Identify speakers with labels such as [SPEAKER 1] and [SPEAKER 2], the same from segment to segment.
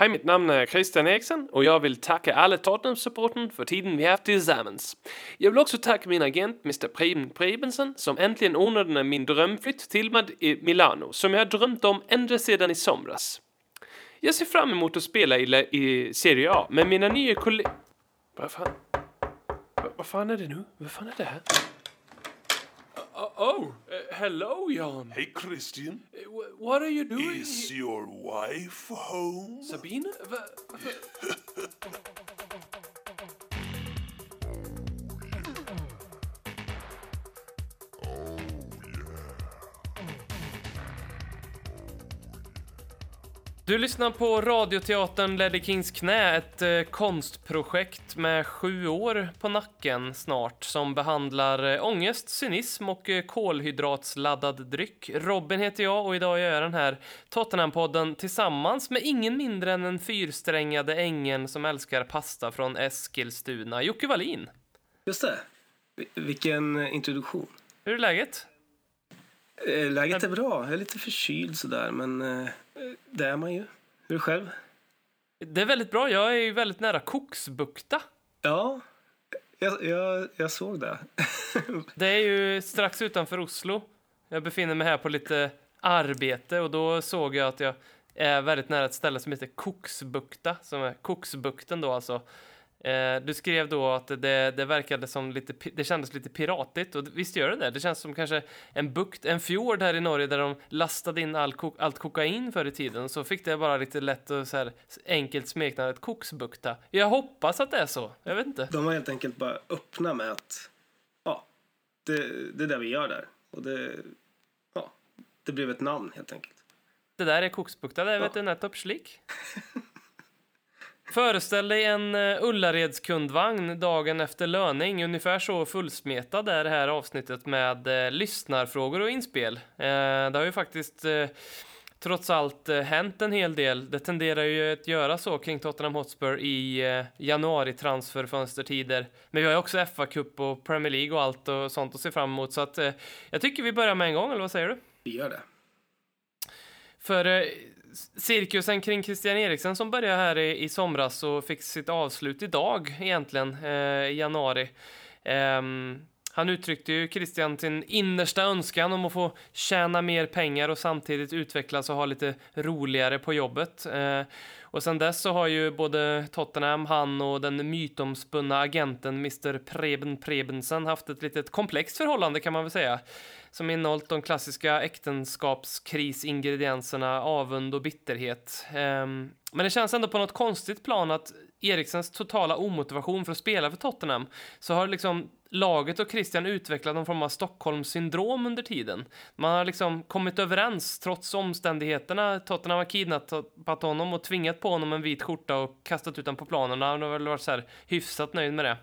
[SPEAKER 1] Hej, mitt namn är Christian Eriksson och jag vill tacka alla Tottenham-supporten för tiden vi haft tillsammans. Jag vill också tacka min agent Mr. Preben Prebensen som äntligen ordnade min drömflytt till Mad i Milano som jag drömt om ända sedan i somras. Jag ser fram emot att spela i, i Serie A med mina nya kollegor... Vad fan? Vad fan är det nu? Vad fan är det här? Oh, uh, hello Jan.
[SPEAKER 2] Hey Christian,
[SPEAKER 1] Uh, wh- What are you doing?
[SPEAKER 2] is your wife home?
[SPEAKER 1] Sabine? Va, va, Du lyssnar på radioteatern Leddy Kings knä, ett eh, konstprojekt med sju år på nacken snart som behandlar eh, ångest, cynism och eh, kolhydratsladdad dryck. Robin heter jag och idag gör jag den här Tottenham-podden tillsammans med ingen mindre än den fyrsträngade ängeln som älskar pasta från Eskilstuna, Jocke Wallin.
[SPEAKER 3] Just det. Vi- Vilken introduktion.
[SPEAKER 1] Hur är läget?
[SPEAKER 3] Läget är bra. Jag är lite förkyld sådär, men det är man ju. Hur själv?
[SPEAKER 1] Det är väldigt bra, jag är ju väldigt nära Koksbukta.
[SPEAKER 3] Ja, jag, jag, jag såg det.
[SPEAKER 1] Det är ju strax utanför Oslo. Jag befinner mig här på lite arbete och då såg jag att jag är väldigt nära ett ställe som heter Koksbukta, som är Koksbukten då alltså. Eh, du skrev då att det, det verkade som lite, det kändes lite piratigt och visst gör det det? Det känns som kanske en bukt, en fjord här i Norge där de lastade in all ko- allt kokain förr i tiden. Så fick det bara lite lätt och så här enkelt smeknamnet Koksbukta. Jag hoppas att det är så, jag vet inte.
[SPEAKER 3] De var helt enkelt bara öppna med att ja, det, det är det vi gör där. Och det, ja, det blev ett namn helt enkelt.
[SPEAKER 1] Det där är Koksbukta, det vet du nettopp slik. Föreställ dig en uh, Ullaredskundvagn dagen efter löning. Ungefär så fullsmetad är det här avsnittet med uh, lyssnarfrågor och inspel. Eh, det har ju faktiskt eh, trots allt eh, hänt en hel del. Det tenderar ju att göra så kring Tottenham Hotspur i uh, januari-transferfönstertider. Men vi har ju också FA-cup och Premier League och allt och sånt att se fram emot. Så att, eh, jag tycker vi börjar med en gång, eller vad säger du?
[SPEAKER 3] Vi gör det.
[SPEAKER 1] För eh, cirkusen kring Christian Eriksen som började här i, i somras och fick sitt avslut idag egentligen, eh, i januari. Ehm, han uttryckte ju Christian sin innersta önskan om att få tjäna mer pengar och samtidigt utvecklas och ha lite roligare på jobbet. Eh, och sen dess så har ju både Tottenham, han och den mytomspunna agenten Mr. Preben Prebensen haft ett litet komplext förhållande kan man väl säga. Som innehållit de klassiska äktenskapskrisingredienserna avund och bitterhet. Ehm, men det känns ändå på något konstigt plan att Eriksens totala omotivation för att spela för Tottenham så har liksom laget och Christian utvecklat någon form av Stockholmssyndrom under tiden. Man har liksom kommit överens trots omständigheterna. Tottenham har kidnappat honom och tvingat på honom en vit skjorta och kastat ut honom på planen. Han har väl varit så här hyfsat nöjd med det.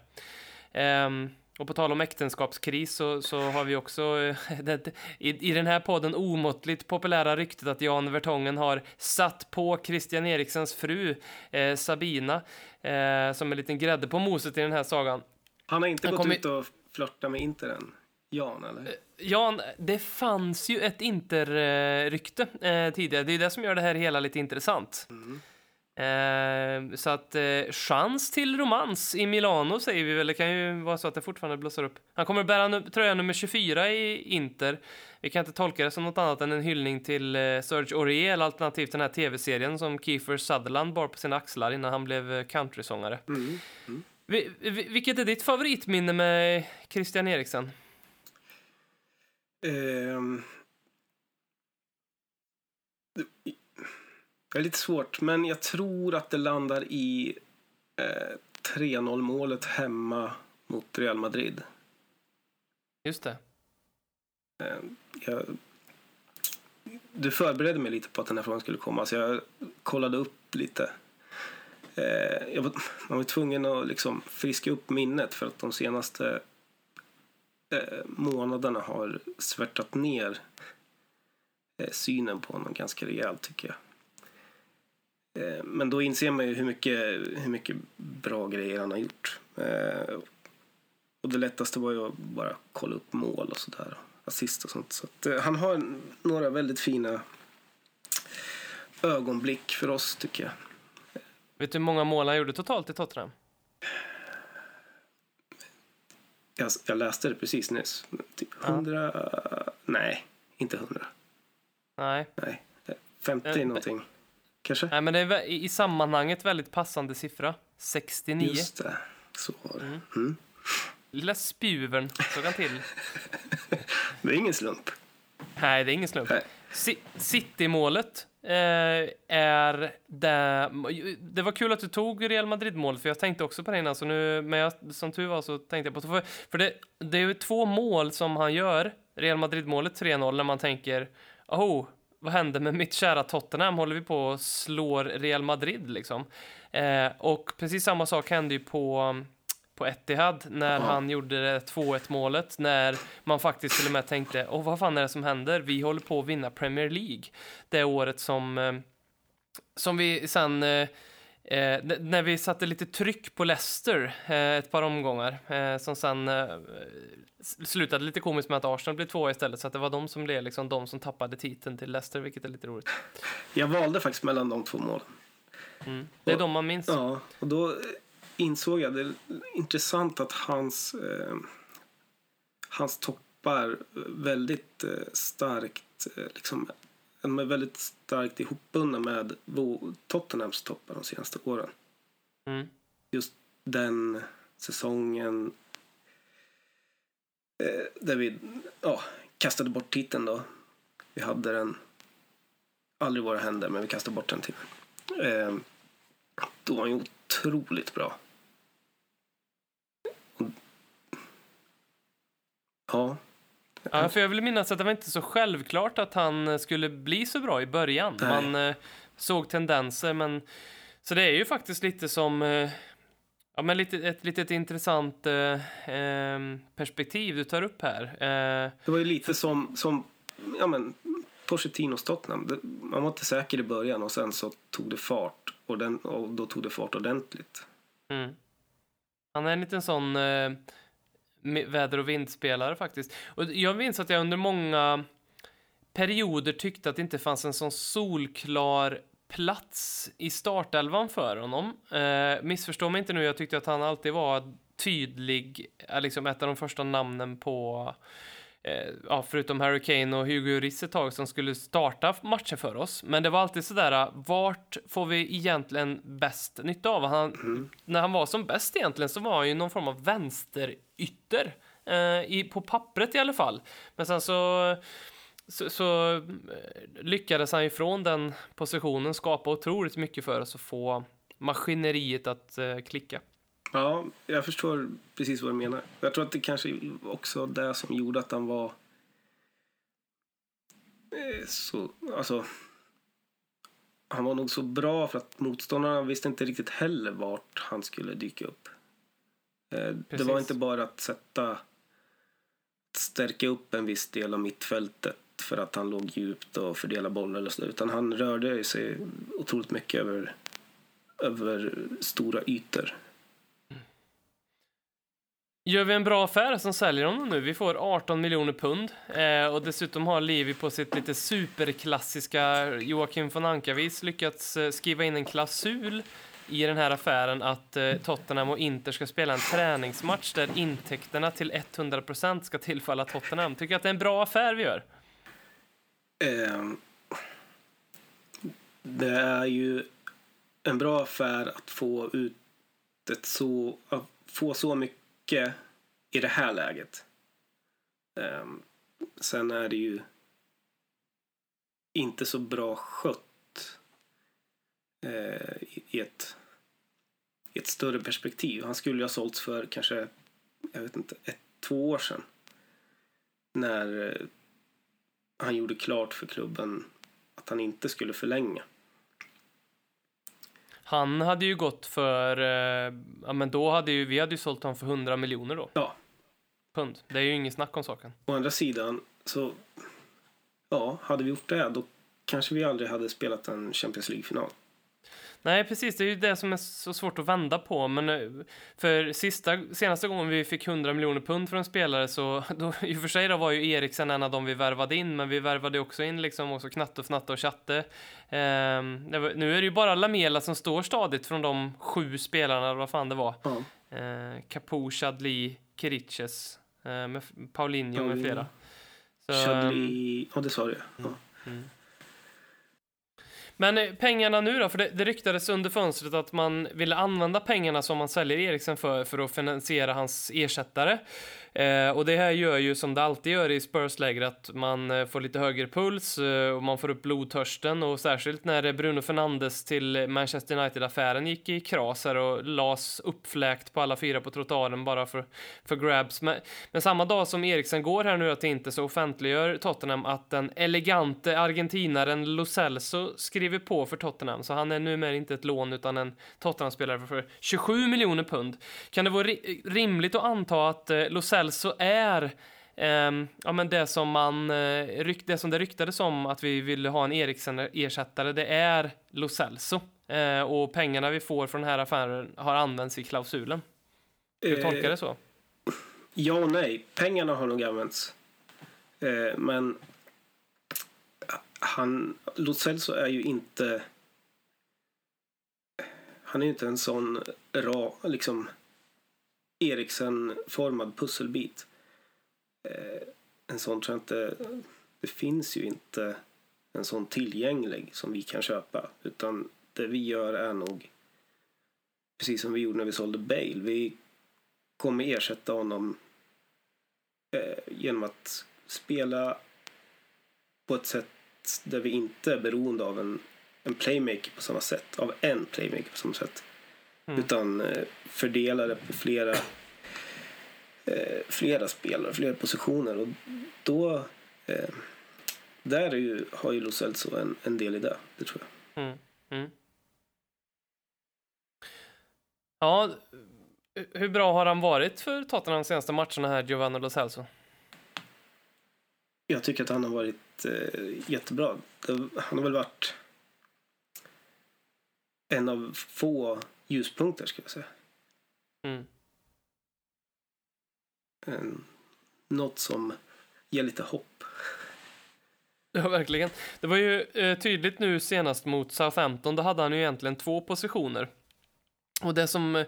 [SPEAKER 1] Um, och på tal om äktenskapskris så, så har vi också eh, det, i, i den här podden omåttligt populära ryktet att Jan Vertongen har satt på Christian Eriksens fru eh, Sabina eh, som en liten grädde på moset i den här sagan.
[SPEAKER 3] Han har inte
[SPEAKER 1] Han
[SPEAKER 3] gått ut och flörtat med Interen, Jan, eller?
[SPEAKER 1] Jan, det fanns ju ett Inter-rykte eh, tidigare. Det är det som gör det här hela lite intressant. Eh, så att eh, chans till romans i Milano säger vi väl. Det kan ju vara så att det fortfarande blossar upp. Han kommer att bära tröja nummer 24 i Inter. Vi kan inte tolka det som något annat än en hyllning till eh, Serge Aurier, alternativt den här tv-serien som Kiefer Sutherland bar på sina axlar innan han blev eh, countrysångare.
[SPEAKER 3] Mm.
[SPEAKER 1] Vi, vi, vilket är ditt favoritminne med Christian Eriksen?
[SPEAKER 3] Ehm, det är lite svårt, men jag tror att det landar i eh, 3-0 målet hemma mot Real Madrid.
[SPEAKER 1] Just det.
[SPEAKER 3] Ehm, jag, du förberedde mig lite på att den här frågan skulle komma, så jag kollade upp lite. Eh, jag var, man var tvungen att liksom friska upp minnet för att de senaste eh, månaderna har svärtat ner eh, synen på honom ganska rejält tycker jag. Eh, men då inser man ju hur mycket, hur mycket bra grejer han har gjort. Eh, och det lättaste var ju att bara kolla upp mål och sådär. Assist och sånt. Så att, eh, han har några väldigt fina ögonblick för oss tycker jag.
[SPEAKER 1] Vet du hur många mål han gjorde totalt i Tottenham?
[SPEAKER 3] Jag, jag läste det precis nyss. Typ 100... Nej, inte 100.
[SPEAKER 1] Nej.
[SPEAKER 3] Nej, 50
[SPEAKER 1] Eh,
[SPEAKER 3] någonting. Kanske?
[SPEAKER 1] Nej, men det är i sammanhanget väldigt passande siffra. 69.
[SPEAKER 3] Just det. Så var det. Mm.
[SPEAKER 1] Lilla spjuvern såg han till.
[SPEAKER 3] Det är ingen slump.
[SPEAKER 1] Nej, det är ingen slump. Si- City-målet eh, är det... Det var kul att du tog Real Madrid-målet, för jag tänkte också på det innan. Så nu, men jag, som tur var så tänkte jag på... För, för det, det är ju två mål som han gör. Real Madrid-målet 3-0, när man tänker... Oh, vad hände med mitt kära Tottenham? Håller vi på och slår Real Madrid, liksom? Eh, och precis samma sak hände ju på på Etihad när han gjorde det 2-1 målet när man faktiskt till och med tänkte åh vad fan är det som händer? Vi håller på att vinna Premier League. Det året som eh, som vi sen eh, eh, när vi satte lite tryck på Leicester eh, ett par omgångar eh, som sen eh, slutade lite komiskt med att Arsenal blev tvåa istället så att det var de som blev liksom de som tappade titeln till Leicester vilket är lite roligt.
[SPEAKER 3] Jag valde faktiskt mellan de två målen.
[SPEAKER 1] Mm. Det är
[SPEAKER 3] Och-
[SPEAKER 1] de man minns.
[SPEAKER 3] Ja, och då eh, insåg jag det är intressant att hans, eh, hans toppar väldigt starkt, liksom, de är väldigt starkt ihopbundna med Tottenhams toppar de senaste åren.
[SPEAKER 1] Mm.
[SPEAKER 3] Just den säsongen eh, där vi ja, kastade bort titeln då. Vi hade den aldrig i våra händer, men vi kastade bort den till. Eh, då var han ju otroligt bra. Ja,
[SPEAKER 1] Ja, för jag vill minnas att det var inte så självklart att han eh, skulle bli så bra i början.
[SPEAKER 3] Nej.
[SPEAKER 1] Man eh, såg tendenser, men så det är ju faktiskt lite som eh, ja, men lite, ett litet intressant eh, em, perspektiv du tar upp här. Eh,
[SPEAKER 3] det var ju lite som, som ja, men, Pochettinos Tottenham. Man var inte säker i början och sen så tog det fart. Och, den, och då tog det fart ordentligt.
[SPEAKER 1] mm. Han är en liten sån eh, väder och vindspelare faktiskt. Och jag minns att jag under många perioder tyckte att det inte fanns en sån solklar plats i startelvan för honom. Eh, missförstå mig inte nu, jag tyckte att han alltid var tydlig, eh, liksom ett av de första namnen på eh, ja, förutom Harry Kane och Hugo Lloris ett tag som skulle starta matcher för oss. Men det var alltid sådär, eh, vart får vi egentligen bäst nytta av? Han, När han var som bäst egentligen så var han ju någon form av vänsterytter. Eh, i, på pappret i alla fall. Men sen så så, så eh, lyckades han ju från den positionen skapa otroligt mycket för oss och få maskineriet att eh, klicka.
[SPEAKER 3] Ja, jag förstår precis vad du menar. Jag tror att det kanske också det som gjorde att han var eh, så, alltså han var nog så bra för att motståndarna visste inte riktigt heller vart han skulle dyka upp. Eh, Det
[SPEAKER 1] Precis.
[SPEAKER 3] var inte bara att sätta att stärka upp en viss del av mittfältet för att han låg djupt och fördelade bollar eller så, utan han rörde sig otroligt mycket över, över stora ytor.
[SPEAKER 1] Gör vi en bra affär som säljer honom nu? Vi får 18 miljoner pund eh, och dessutom har Levi på sitt lite superklassiska Joakim von Anka-vis lyckats eh, skriva in en klausul i den här affären att eh, Tottenham och Inter ska spela en träningsmatch där intäkterna till 100% ska tillfalla Tottenham. Tycker att det är en bra affär vi gör?
[SPEAKER 3] Um, det är ju en bra affär att få ut ett så, att få så mycket i det här läget. Um, sen är det ju inte så bra skött eh, i, ett, i ett större perspektiv. Han skulle ju ha sålts för kanske, jag vet inte, ett, två år sedan. När eh, han gjorde klart för klubben att han inte skulle förlänga.
[SPEAKER 1] Han hade ju gått för, eh, ja men då hade ju, vi hade ju sålt honom för 100 miljoner då,
[SPEAKER 3] Ja,
[SPEAKER 1] pund. Det är ju ingen snack om saken.
[SPEAKER 3] å andra sidan så, ja, hade vi gjort det då kanske vi aldrig hade spelat en Champions League-final.
[SPEAKER 1] Nej, precis. Det är ju det som är så svårt att vända på. Men eh, för sista, senaste gången vi fick 100 miljoner pund för en spelare så, då, i och för sig då var ju Eriksen en av dem vi värvade in, men vi värvade också in liksom också Knatte, Fnatte och Chatte. Ehm, nu är det ju bara Lamela som står stadigt från de sju spelarna, eller vad fan det var.
[SPEAKER 3] Ja.
[SPEAKER 1] Eh, Capo, Chadli, Kiriches, eh, med Paulinho med
[SPEAKER 3] Paulinho.
[SPEAKER 1] flera. Så, ehm,
[SPEAKER 3] Chadli... Ja, det sa du ja.
[SPEAKER 1] Men eh, pengarna nu då? För det, det ryktades under fönstret att man ville använda pengarna som man säljer Eriksen för, för att finansiera hans ersättare. Eh, och det här gör ju som det alltid gör i Spurs-läger att man eh, får lite högre puls eh, och man får upp blodtörsten och särskilt när eh, Bruno Fernandes till Manchester United-affären gick i kras här och las uppfläkt på alla fyra på trottoaren bara för, för grabs. Men, men samma dag som Eriksen går här nu till inte så offentliggör Tottenham att den elegante argentinaren Lo Celso skriver på för Tottenham. Så han är numera inte ett lån utan en Tottenham-spelare för 27 miljoner pund. Kan det vara ri rimligt att anta att eh, Lo Celso är ehm, ja, men det som man eh, ryk, det som det ryktades om att vi ville ha en Eriksen-ersättare, det är Lo Celso. Eh, och pengarna vi får från den här affären har använts i klausulen. Ska du tolka det så?
[SPEAKER 3] Ja och nej. Pengarna har nog använts. Eh, men han, Lo Celso är ju inte... Han är ju inte en sån ra, liksom Eriksen-formad pusselbit. Eh, en sån tror jag inte... Det finns ju inte en sån tillgänglig som vi kan köpa. Utan det vi gör är nog precis som vi gjorde när vi sålde Bale. Vi kommer ersätta honom eh, genom att spela på ett sätt där vi inte är beroende av en, en playmaker på samma sätt. Av en playmaker på samma sätt.
[SPEAKER 1] Mm.
[SPEAKER 3] Utan eh, fördela det på flera, eh, flera spelare, flera positioner. Och då eh, där är ju, har ju Lo Celso en, en del i det, det tror jag.
[SPEAKER 1] Mm. Mm. Ja, hur bra har han varit för Tottenham de senaste matcherna här, Giovanni Lo Celso?
[SPEAKER 3] Jag tycker att han har varit eh, jättebra. Han har väl varit en av få ljuspunkter, ska jag säga.
[SPEAKER 1] Mm.
[SPEAKER 3] En, något som ger lite hopp.
[SPEAKER 1] Ja, verkligen. Det var ju eh, tydligt nu senast mot Southampton. Då hade han ju egentligen två positioner. Och det som eh,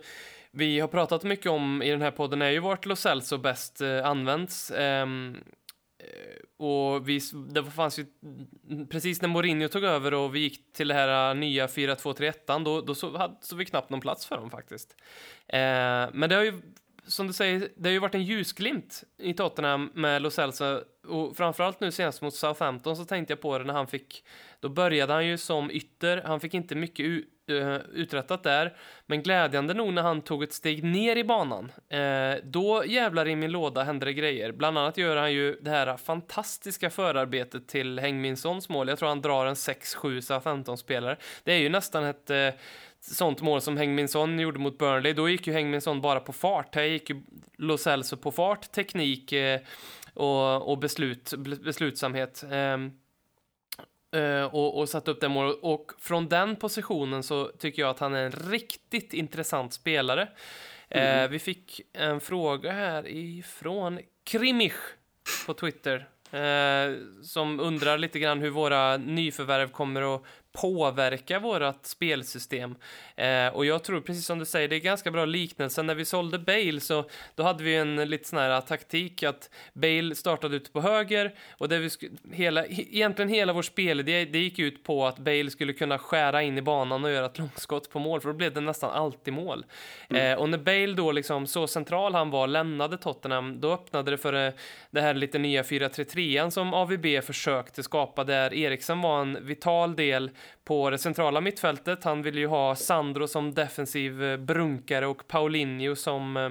[SPEAKER 1] vi har pratat mycket om i den här podden är ju vart Lo Celso bäst eh, används. Eh, och vi, det fanns ju, precis när Mourinho tog över och vi gick till det här eh, nya 4-2-3-1, då, då så, hade, så vi knappt någon plats för dem faktiskt. Eh, men det har ju, som du säger, det har ju varit en ljusglimt i Tottenham med Lo Celso och framförallt nu senast mot Southampton så tänkte jag på det när han fick, då började han ju som ytter, han fick inte mycket u, eh, uträttat där, men glädjande nog när han tog ett steg ner i banan, eh, då jävlar i min låda hände det grejer. Bland annat gör han ju det här fantastiska förarbetet till Hängminsons mål. Jag tror han drar en 6-7 Southampton-spelare. Det är ju nästan ett eh, sånt mål som Hängminsson gjorde mot Burnley. Då gick ju Hängminsson bara på fart. Här gick ju Lo Celso på fart, teknik eh, och, och beslut, beslutsamhet. Ehm, eh, och, och satte upp det målet. Och från den positionen så tycker jag att han är en riktigt intressant spelare. Eh, vi fick en fråga här ifrån Krimich på Twitter. Eh, som undrar lite grann hur våra nyförvärv kommer att påverka vårt spelsystem. Eh, och jag tror, precis som du säger, det är ganska bra liknelse. När vi sålde Bale så då hade vi en lite sån här taktik att Bale startade ute på höger och det vi hela, he- egentligen hela vår spelidé det gick ut på att Bale skulle kunna skära in i banan och göra ett långskott på mål, för då blev det nästan alltid mål. Eh, och när Bale då liksom, så central han var, lämnade Tottenham, då öppnade det för eh, det här lite nya 4-3-3 som AVB försökte skapa, där Eriksen var en vital del på det centrala mittfältet. Han ville ju ha Sandro som defensiv eh, brunkare och Paulinho som eh,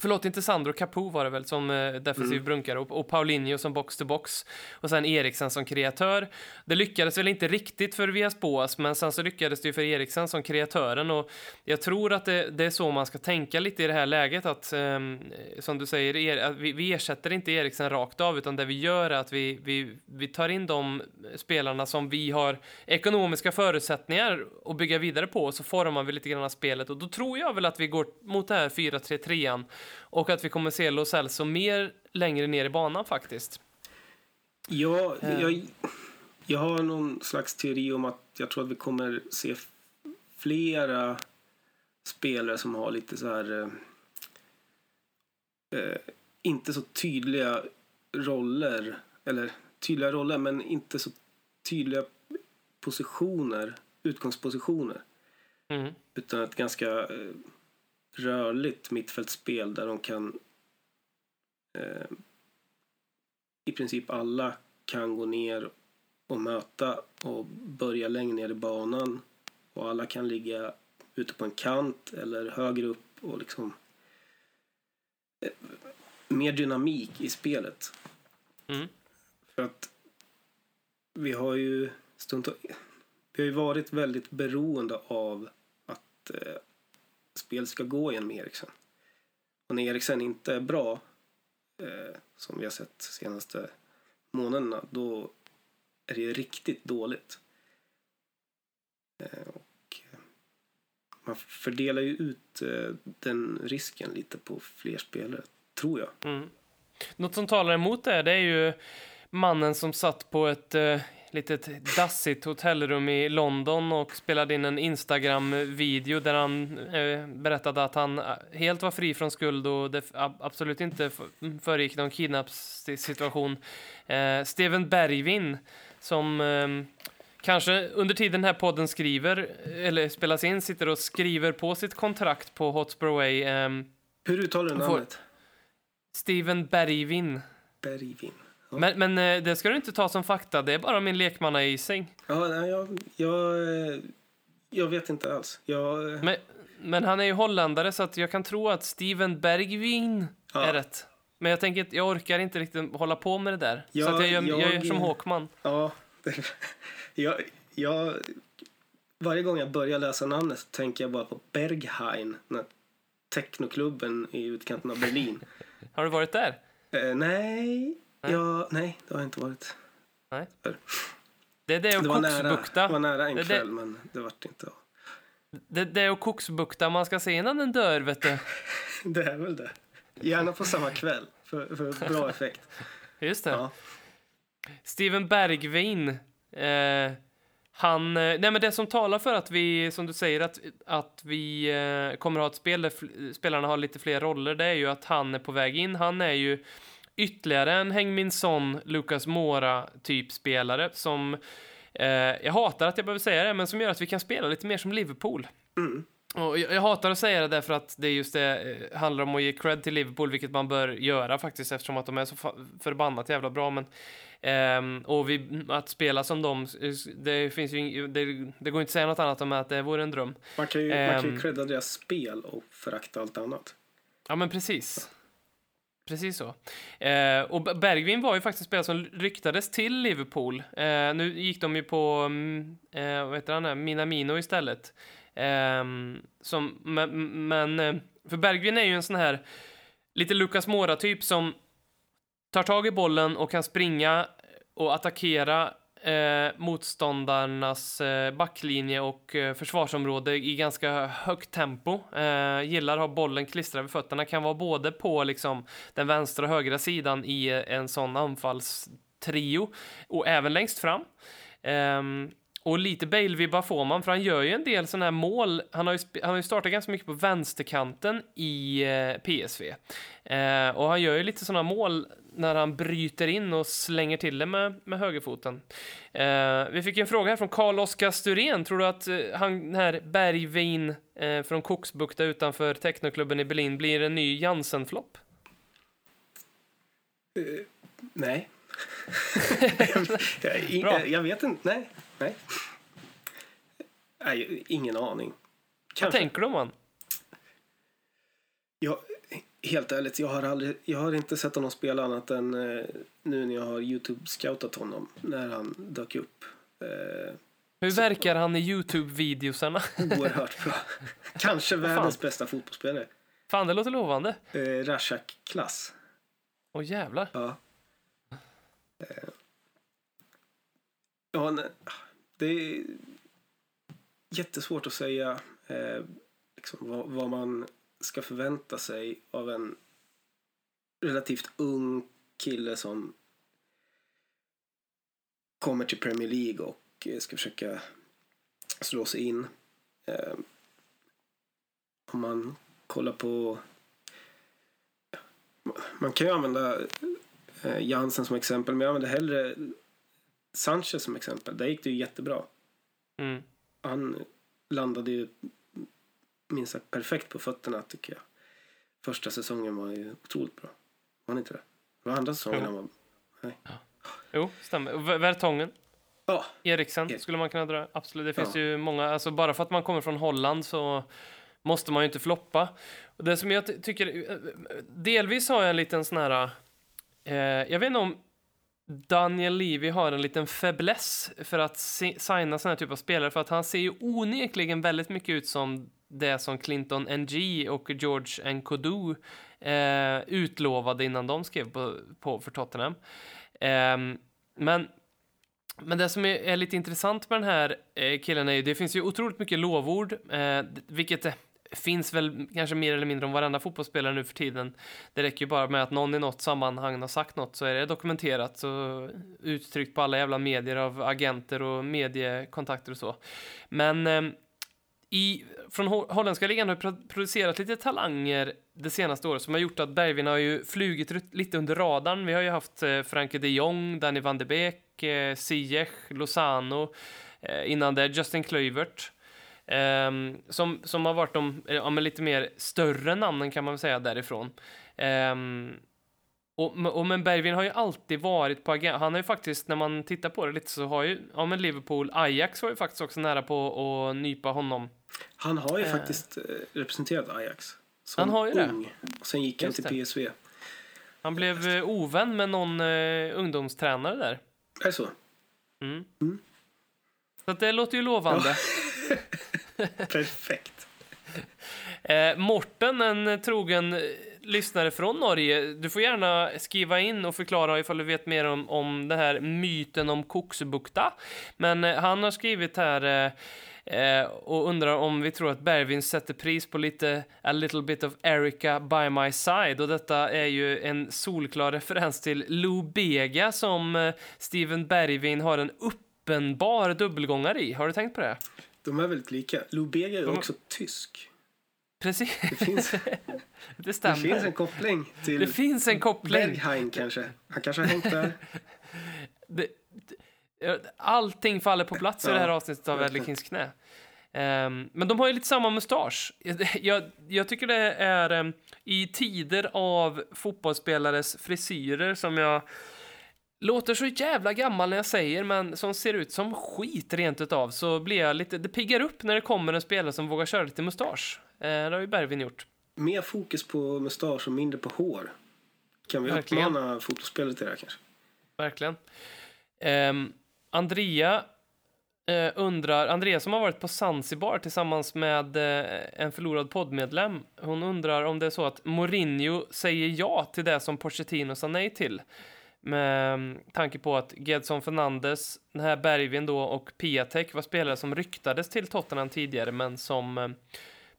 [SPEAKER 1] Förlåt, inte Sandro Capo var det väl som eh, defensiv
[SPEAKER 3] Mm.
[SPEAKER 1] brunkare och, och Paulinho som box-to-box och sen Eriksen som kreatör. Det lyckades väl inte riktigt för Vias Boas, men sen så lyckades det ju för Eriksen som kreatören och jag tror att det, det är så man ska tänka lite i det här läget att ehm, som du säger, er, att vi, vi ersätter inte Eriksen rakt av utan det vi gör är att vi, vi, vi tar in de spelarna som vi har ekonomiska förutsättningar att bygga vidare på och så formar vi lite grann av spelet och då tror jag väl att vi går mot det här 4-3-3an och att vi kommer se Lo Celso mer längre ner i banan faktiskt.
[SPEAKER 3] Ja,
[SPEAKER 1] Eh.
[SPEAKER 3] jag, jag har någon slags teori om att jag tror att vi kommer se flera spelare som har lite så här... Eh, eh, inte så tydliga roller. Eller tydliga roller, men inte så tydliga positioner. Utgångspositioner.
[SPEAKER 1] Mm.
[SPEAKER 3] Utan ett ganska eh, rörligt mittfältspel där de kan eh, i princip alla kan gå ner och möta och börja längre ner i banan. Och alla kan ligga ute på en kant eller högre upp och liksom eh, mer dynamik i spelet.
[SPEAKER 1] Mm.
[SPEAKER 3] För att vi har ju stundtals, vi har ju varit väldigt beroende av att eh, spel ska gå genom Eriksen. Och när Eriksen inte är bra, eh, som vi har sett de senaste månaderna, då är det ju riktigt dåligt. Eh, och eh, man fördelar ju ut eh, den risken lite på fler spelare, tror jag.
[SPEAKER 1] Mm. Något som talar emot det, det är ju mannen som satt på ett eh, litet dassigt hotellrum i London och spelade in en Instagram-video där han eh, berättade att han eh, helt var fri från skuld och det absolut inte föregick någon kidnappssituation. Eh, Steven Bergvin som eh, kanske under tiden den här podden skriver, eller spelas in, sitter och skriver på sitt kontrakt på Hotspur Way. Eh,
[SPEAKER 3] Hur uttalar du namnet?
[SPEAKER 1] Steven Bergvin.
[SPEAKER 3] Bergvin.
[SPEAKER 1] Men, men eh, det ska du inte ta som fakta, det är bara min lekmannagissning.
[SPEAKER 3] Ja, nej, jag, jag, eh, jag vet inte alls. Jag, eh,
[SPEAKER 1] Men, men han är ju holländare så att jag kan tro att Steven Bergvin
[SPEAKER 3] Ja.
[SPEAKER 1] är rätt. Men jag tänker jag orkar inte riktigt hålla på med det där. så
[SPEAKER 3] Ja,
[SPEAKER 1] att jag, gör, jag,
[SPEAKER 3] jag-
[SPEAKER 1] gör som Håkman.
[SPEAKER 3] ja, jag, jag, varje gång jag börjar läsa namnet så tänker jag bara på Berghain, den här technoklubben i utkanten av Berlin.
[SPEAKER 1] Har du varit där?
[SPEAKER 3] eh, nej,
[SPEAKER 1] Nej.
[SPEAKER 3] Ja, nej, det har jag inte varit.
[SPEAKER 1] Det är det och
[SPEAKER 3] Det var, nära,
[SPEAKER 1] koksbukta.
[SPEAKER 3] det var nära en
[SPEAKER 1] Det- det-
[SPEAKER 3] kväll, men det vart inte av.
[SPEAKER 1] Det, det är och koksbukta man ska se innan den dör, vet du.
[SPEAKER 3] Det är väl det. Gärna på samma kväll, för, för bra effekt.
[SPEAKER 1] Just det.
[SPEAKER 3] Ja.
[SPEAKER 1] Steven Bergvin. Eh, han, eh, nej men det som talar för att vi, som du säger, att, att vi eh, kommer att ha ett spel där spelarna har lite fler roller, det är ju att han är på väg in. Han är ju ytterligare en Heng Min Son, Lucas Mora typ spelare som eh, jag hatar att jag behöver säga det, men som gör att vi kan spela lite mer som Liverpool.
[SPEAKER 3] Mm.
[SPEAKER 1] Och jag, jag hatar att säga det därför att det just det eh, handlar om att ge cred till Liverpool, vilket man bör göra faktiskt eftersom att de är så förbannat jävla bra. Men, ehm, och vi, att spela som dem, eh, det finns ju det, det går inte att säga något annat om att det vore en dröm.
[SPEAKER 3] Man kan ju, man kan ju
[SPEAKER 1] Ehm.
[SPEAKER 3] credda deras spel och förakta allt annat.
[SPEAKER 1] Ja, men precis. Precis så. Eh, och Bergvin var ju faktiskt en spelare som ryktades till Liverpool. Eh, nu gick de ju på, mm, eh, vad heter han, här? Minamino istället. Eh, som, men, men, eh, för Bergvin är ju en sån här lite Lucas Mora-typ som tar tag i bollen och kan springa och attackera eh, motståndarnas eh, backlinje och eh, försvarsområde i ganska högt tempo. Eh, gillar att ha bollen klistrad vid fötterna, kan vara både på liksom, den vänstra och högra sidan i eh, en sån anfallstrio och även längst fram. Ehm, och lite Bale-vibbar får man, för han gör ju en del sådana här mål. Han har ju, han har ju startat ganska mycket på vänsterkanten i eh, PSV. Eh, och han gör ju lite sådana mål när han bryter in och slänger till det med, med högerfoten. Eh, vi fick en fråga här från Carl-Oskar Sturén. Tror du att eh, han, här Bergvin eh, från Koksbukta utanför technoklubben i Berlin blir en ny Jansen-flopp?
[SPEAKER 3] Eh, nej. jag,
[SPEAKER 1] Bra.
[SPEAKER 3] jag vet inte. Nej. Nej. nej ingen aning.
[SPEAKER 1] Vad
[SPEAKER 3] Kanske.
[SPEAKER 1] tänker du om han?
[SPEAKER 3] Jag, helt ärligt, jag har, aldrig, jag har inte sett honom spela annat än eh, nu när jag har Youtube-scoutat honom när han dök upp. Eh,
[SPEAKER 1] Hur verkar han i Youtube-videosarna?
[SPEAKER 3] oerhört bra. Kanske världens bästa fotbollsspelare.
[SPEAKER 1] Fan, det låter lovande.
[SPEAKER 3] Eh, Rashak-klass.
[SPEAKER 1] Åh jävlar.
[SPEAKER 3] Ja. Eh, ja, nej, det är jättesvårt att säga eh, liksom, vad, vad man ska förvänta sig av en relativt ung kille som kommer till Premier League och eh, ska försöka slå sig in. Eh, om man kollar på... Man kan ju använda eh, Jansen som exempel, men jag använder hellre Sanchez som exempel. Där gick det ju jättebra.
[SPEAKER 1] Mm.
[SPEAKER 3] Han landade ju minst sagt perfekt på fötterna tycker jag. Första säsongen var ju otroligt bra. Var han inte det? Det var andra säsongen
[SPEAKER 1] Jo.
[SPEAKER 3] han var...
[SPEAKER 1] Jo, stämmer. Och Ver- Vertongen,
[SPEAKER 3] Ja,
[SPEAKER 1] Eriksen
[SPEAKER 3] Erik.
[SPEAKER 1] skulle man kunna dra. Absolut, det finns
[SPEAKER 3] Ja.
[SPEAKER 1] ju många. Alltså bara för att man kommer från Holland så måste man ju inte floppa. Och det som jag ty- tycker, eh, delvis har jag en liten sån här, eh, jag vet inte om Daniel Levy har en liten fäbless för att si- signa såna här typ av spelare för att han ser ju onekligen väldigt mycket ut som det som Clinton NG och George Nkodu eh, utlovade innan de skrev på, på för Tottenham. Eh, men men det som är, är lite intressant med den här eh, killen är ju, det finns ju otroligt mycket lovord, eh, vilket det finns väl kanske mer eller mindre om varenda fotbollsspelare nu för tiden. Det räcker ju bara med att någon i något sammanhang har sagt något så är det dokumenterat och uttryckt på alla jävla medier av agenter och mediekontakter och så. Men eh, i, från holländska ligan har producerat lite talanger det senaste året som har gjort att Bergvin har ju flugit lite under radarn. Vi har ju haft eh, Franke de Jong, Danny van de Beek, eh, Ziyech, Lozano, eh, innan det Justin Kluivert. ehm, som, som har varit de eh, ja, men lite mer större namnen kan man väl säga därifrån. Ehm, och, och men Bergvin har ju alltid varit på agendan. Han har ju faktiskt, när man tittar på det lite så har ju, ja men Liverpool, Ajax var ju faktiskt också nära på att nypa honom
[SPEAKER 3] han har ju
[SPEAKER 1] Eh.
[SPEAKER 3] faktiskt eh, representerat Ajax. Som
[SPEAKER 1] Han har ju det.
[SPEAKER 3] ung. Och sen gick han
[SPEAKER 1] Just
[SPEAKER 3] till
[SPEAKER 1] det.
[SPEAKER 3] PSV.
[SPEAKER 1] Han blev eh, ovän med någon eh, ungdomstränare där.
[SPEAKER 3] Är det så?
[SPEAKER 1] Mm.
[SPEAKER 3] Mm.
[SPEAKER 1] Så det låter ju lovande.
[SPEAKER 3] Perfekt.
[SPEAKER 1] Eh, Morten, en trogen eh, lyssnare från Norge, du får gärna skriva in och förklara ifall du vet mer om, om den här myten om Koksebukta. Men eh, han har skrivit här eh, eh, och undrar om vi tror att Bergvin sätter pris på lite A little bit of Erica by my side. Och detta är ju en solklar referens till Lou Bega som eh, Steven Bergvin har en uppenbar dubbelgångare i. Har du tänkt på det?
[SPEAKER 3] De är väldigt lika. Lou Bega är
[SPEAKER 1] De-
[SPEAKER 3] också tysk.
[SPEAKER 1] Precis,
[SPEAKER 3] Det finns,
[SPEAKER 1] det
[SPEAKER 3] det
[SPEAKER 1] stämmer.
[SPEAKER 3] finns en koppling till
[SPEAKER 1] Det finns en koppling.
[SPEAKER 3] Berghain kanske. Han kanske har hängt där.
[SPEAKER 1] Det, det, allting faller på plats i det här avsnittet av
[SPEAKER 3] verkligen.
[SPEAKER 1] Edley Kings knä. Ehm, men de har ju lite samma mustasch. Jag, jag tycker det är ehm, i tider av fotbollsspelares frisyrer som jag låter så jävla gammal när jag säger, men som ser ut som skit rent utav, så blir jag lite, det piggar upp när det kommer en spelare som vågar köra lite mustasch. Eh, det har ju Bergvin gjort.
[SPEAKER 3] Mer fokus på mustasch och mindre på hår. Kan vi
[SPEAKER 1] Verkligen.
[SPEAKER 3] uppmana fotbollsspelare till det här kanske?
[SPEAKER 1] Verkligen. Ehm, Andrea eh, undrar, Andrea som har varit på Zanzibar tillsammans med eh, en förlorad poddmedlem, hon undrar om det är så att Mourinho säger ja till det som Pochettino sa nej till. Med mm, tanke på att Gedson Fernandes, den här Bergvin då och Piatek var spelare som ryktades till Tottenham tidigare men som eh,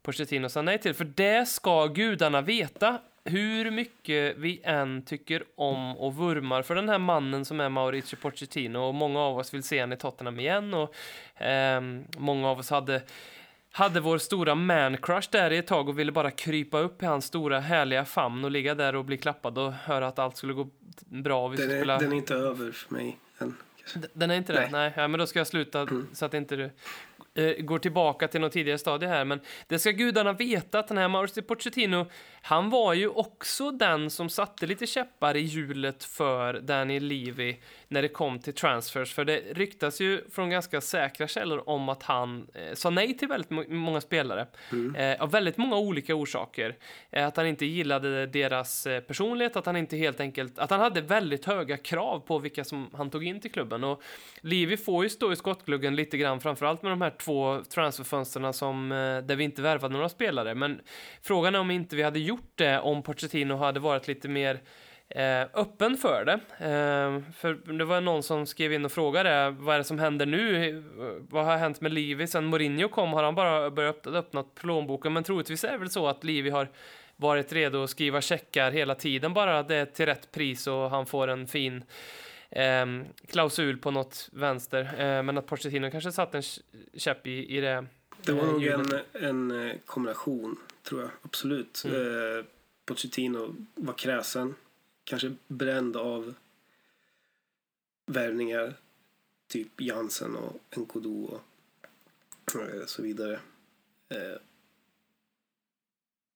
[SPEAKER 1] Pochettino sa nej till. För det ska gudarna veta hur mycket vi än tycker om och vurmar för den här mannen som är Mauricio Pochettino och många av oss vill se honom i Tottenham igen och ehm, många av oss hade hade vår stora man-crush där i ett tag och ville bara krypa upp i hans stora härliga famn och ligga där och bli klappad och höra att allt skulle gå bra. Vi
[SPEAKER 3] Den är,
[SPEAKER 1] spela...
[SPEAKER 3] den är inte över för mig än.
[SPEAKER 1] Den är inte det?
[SPEAKER 3] Nej.
[SPEAKER 1] Ja, men då ska jag sluta så att inte du eh, går tillbaka till något tidigare stadie här, men det ska gudarna veta att den här Mauricio Pochettino, han var ju också den som satte lite käppar i hjulet för Daniel Levy när det kom till transfers, för det ryktas ju från ganska säkra källor om att han eh, sa nej till väldigt må- många spelare, eh, av väldigt många olika orsaker. Eh, att han inte gillade deras eh, personlighet, att han inte helt enkelt, att han hade väldigt höga krav på vilka som han tog in till klubben. Och Levy får ju stå i skottgluggen lite grann, framförallt med de här två transferfönsterna som, eh, där vi inte värvade några spelare. Men frågan är om inte vi hade gjort det om Pochettino hade varit lite mer eh, öppen för det. Eh, för det var någon som skrev in och frågade vad är det som händer nu? Eh, Vad har hänt med Livi sen Mourinho kom? Har han bara börjat öppna, plånboken? Men troligtvis är det väl så att Livi har varit redo att skriva checkar hela tiden bara att det är till rätt pris och han får en fin ehm, klausul på något vänster. Eh, men att Pochettino kanske satt en käpp i, i det.
[SPEAKER 3] Det var
[SPEAKER 1] eh,
[SPEAKER 3] nog en, en eh, kombination, tror jag. Absolut.
[SPEAKER 1] Mm.
[SPEAKER 3] Eh, Pochettino var kräsen. Kanske bränd av värvningar. Typ Jansen och Nkodu och eh, så vidare. Eh,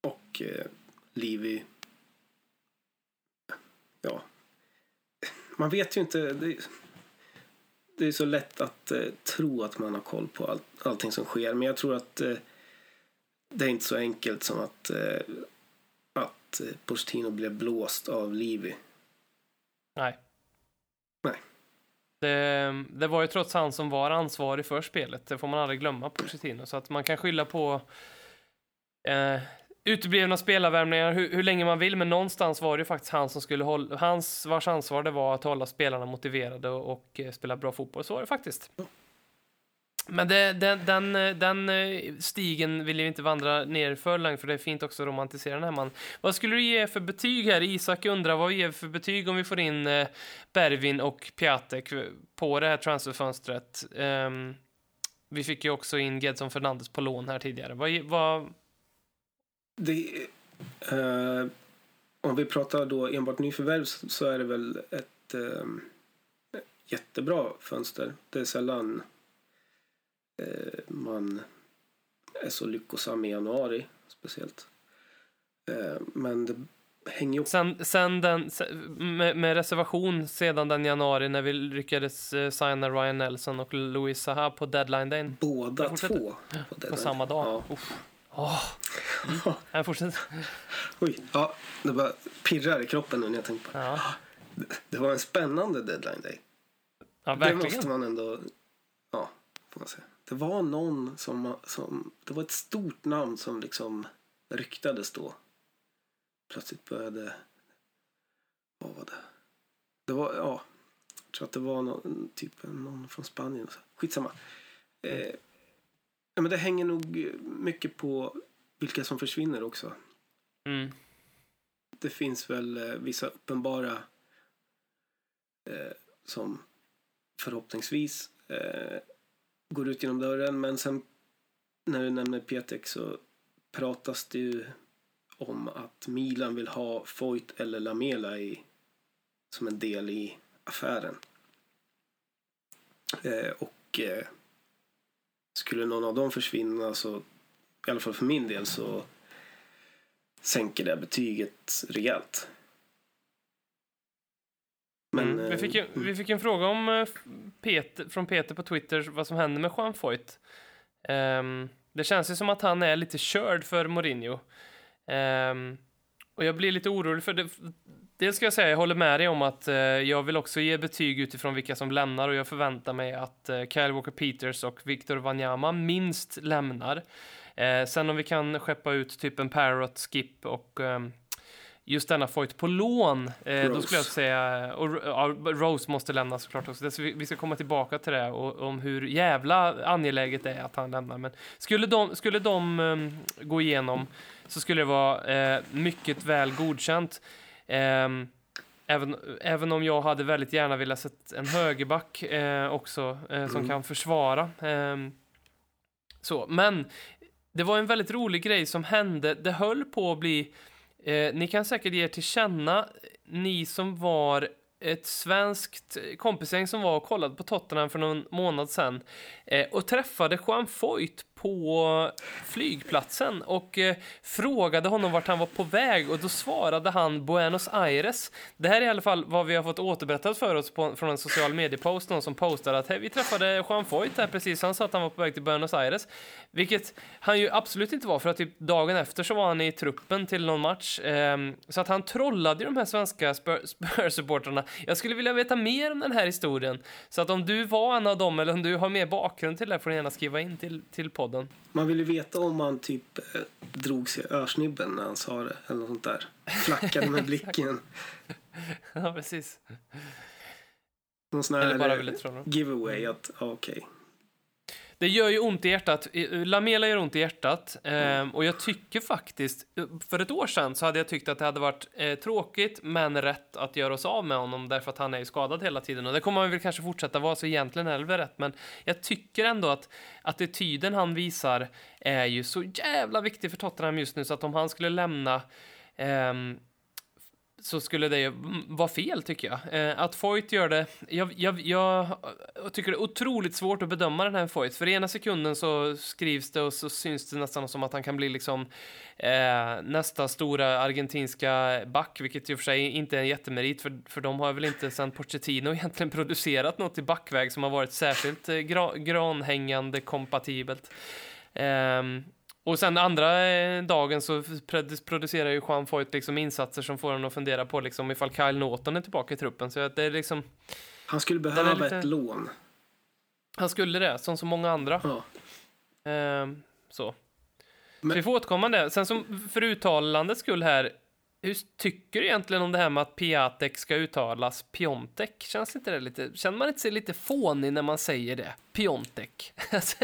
[SPEAKER 3] och eh, Livy. Livi. Ja. Man vet ju inte. Det, är så lätt att tro att man har koll på all, allting som sker. Men jag tror att det är inte så enkelt som att, att Pochettino blev blåst av Livi.
[SPEAKER 1] Nej.
[SPEAKER 3] Nej.
[SPEAKER 1] Det, det var ju trots han som var ansvarig för spelet. Det får man aldrig glömma, Pochettino. Så att man kan skylla på eh, uteblivna spelarvärvningar hur, hur länge man vill, men någonstans var det ju faktiskt han som skulle hålla, hans, vars ansvar det var att hålla spelarna motiverade och, och eh, spela bra fotboll. Så var det faktiskt. Men det, den, den, den eh, stigen vill jag inte vandra ner för långt, för det är fint också att romantisera den här mannen. Vad skulle du ge för betyg här? Isak undrar vad vi ger för betyg om vi får in eh, Bervin och Piatek på det här transferfönstret. Um, vi fick ju också in Gedson Fernandes på lån här tidigare. Vad, vad,
[SPEAKER 3] Det, eh, om vi pratar då enbart nyförvärv så är det väl ett eh, jättebra fönster. Det är sällan man är så lyckosam i januari speciellt. Eh, men det hänger ju också
[SPEAKER 1] Sen, sen den, med, med reservation sedan den januari när vi lyckades eh, signa Ryan Nelson och Louis Saha på deadline dagen
[SPEAKER 3] båda två. På,
[SPEAKER 1] på samma dag.
[SPEAKER 3] Ja.
[SPEAKER 1] Åh. Mm. Fortsätter.
[SPEAKER 3] Oj, ja, det bara pirrar i kroppen nu när jag tänker på det.
[SPEAKER 1] Ja,
[SPEAKER 3] Det var en spännande deadline day.
[SPEAKER 1] ja
[SPEAKER 3] Det måste
[SPEAKER 1] verkligen.
[SPEAKER 3] man ändå... Ja, får man säga. Det var någon som, som... Det var ett stort namn som liksom ryktades då. Plötsligt började... Vad var det? Det var, ja... Jag tror att det var någon, typ någon från Spanien. Skitsamma. Eh, men det hänger nog mycket på vilka som försvinner också.
[SPEAKER 1] Mm.
[SPEAKER 3] Det finns väl eh, vissa uppenbara eh, som förhoppningsvis eh, går ut genom dörren. Men sen när du nämner Pietek så pratas det ju om att Milan vill ha Foyt eller Lamela i, som en del i affären. Eh, och eh, skulle någon av dem försvinna så, i alla fall för min del, så sänker det betyget rejält. Men,
[SPEAKER 1] mm. vi,
[SPEAKER 3] eh,
[SPEAKER 1] fick ju, vi fick en fråga om eh, Peter, från Peter på Twitter vad som händer med Juan Foyt. Ehm, det känns ju som att han är lite körd för Mourinho. Ehm, och jag blir lite orolig för det. Dels ska jag säga, jag håller med dig om att eh, jag vill också ge betyg utifrån vilka som lämnar och jag förväntar mig att eh, Kyle Walker-Peters och Victor Wanyama minst lämnar. Eh, sen om vi kan skeppa ut typ en Parrot, Skip och ehm, just denna Foyt på lån, eh, då skulle jag säga, och ja, Rose måste lämna såklart också. Så vi, vi ska komma tillbaka till det och om hur jävla angeläget det är att han lämnar. Men skulle de, skulle de ehm, gå igenom så skulle det vara eh, mycket väl godkänt. Ehm, även, även om jag hade väldigt gärna velat sett en högerback eh, också eh, som
[SPEAKER 3] Mm.
[SPEAKER 1] kan försvara. Ehm, så, men det var en väldigt rolig grej som hände. Det höll på att bli... Eh, ni kan säkert ge er till känna, eh, ni som var ett svenskt kompisgäng som var och kollade på Tottenham för någon månad sedan eh, och träffade Juan Foyt på flygplatsen och eh, frågade honom vart han var på väg och då svarade han Buenos Aires. Det här är i alla fall vad vi har fått återberättat för oss på, från en social mediepost, någon som postade att hey, vi träffade Juan Foyt här precis, han sa att han var på väg till Buenos Aires. Vilket han ju absolut inte var för att typ dagen efter så var han i truppen till någon match. Eh, så att han trollade ju de här svenska Spurs-supportrarna. Jag skulle vilja veta mer om den här historien. Så att om du var en av dem eller om du har mer bakgrund till det får du gärna skriva in till, till podden.
[SPEAKER 3] Man vill ju veta om han typ eh, drog sig i örsnibben när han sa det. Eller något sånt där. Flackade med blicken.
[SPEAKER 1] ja, precis.
[SPEAKER 3] Någon sån
[SPEAKER 1] Eller bara
[SPEAKER 3] här
[SPEAKER 1] ville
[SPEAKER 3] eh,
[SPEAKER 1] trolla.
[SPEAKER 3] giveaway att, ja, okej.
[SPEAKER 1] Det gör ju ont i hjärtat. Lamela gör ont i hjärtat. Mm. och jag tycker faktiskt, för ett år sedan så hade jag tyckt att det hade varit eh, tråkigt men rätt att göra oss av med honom därför att han är ju skadad hela tiden. Och det kommer han väl kanske fortsätta vara, så egentligen är det rätt. Men jag tycker ändå att attityden han visar är ju så jävla viktig för Tottenham just nu så att om han skulle lämna ehm, så skulle det ju vara fel, tycker jag. Eh, att Foyt gör det... Jag, jag, jag tycker det är otroligt svårt att bedöma den här Foyt. För ena sekunden så skrivs det och så syns det nästan som att han kan bli liksom eh, nästa stora argentinska back, vilket i och för sig inte är en jättemerit, för, för de har väl inte sedan Pochettino egentligen producerat något i backväg som har varit särskilt eh, gra, granhängande kompatibelt. Um, och sen andra eh, dagen så producerar ju Juan Foyt liksom insatser som får honom att fundera på liksom ifall Kyle Norton är tillbaka i truppen. Så att det är liksom...
[SPEAKER 3] Han skulle behöva
[SPEAKER 1] lite-
[SPEAKER 3] ett lån.
[SPEAKER 1] Han skulle det, som så många andra.
[SPEAKER 3] Ja.
[SPEAKER 1] Ehm, så.
[SPEAKER 3] Men-
[SPEAKER 1] Så vi får återkomma det. Sen som för uttalandets skull här, hur tycker du egentligen om det här med att Piatek ska uttalas Piontek? Känns inte det lite, känner man inte sig lite fånig när man säger det? Piontek. Alltså,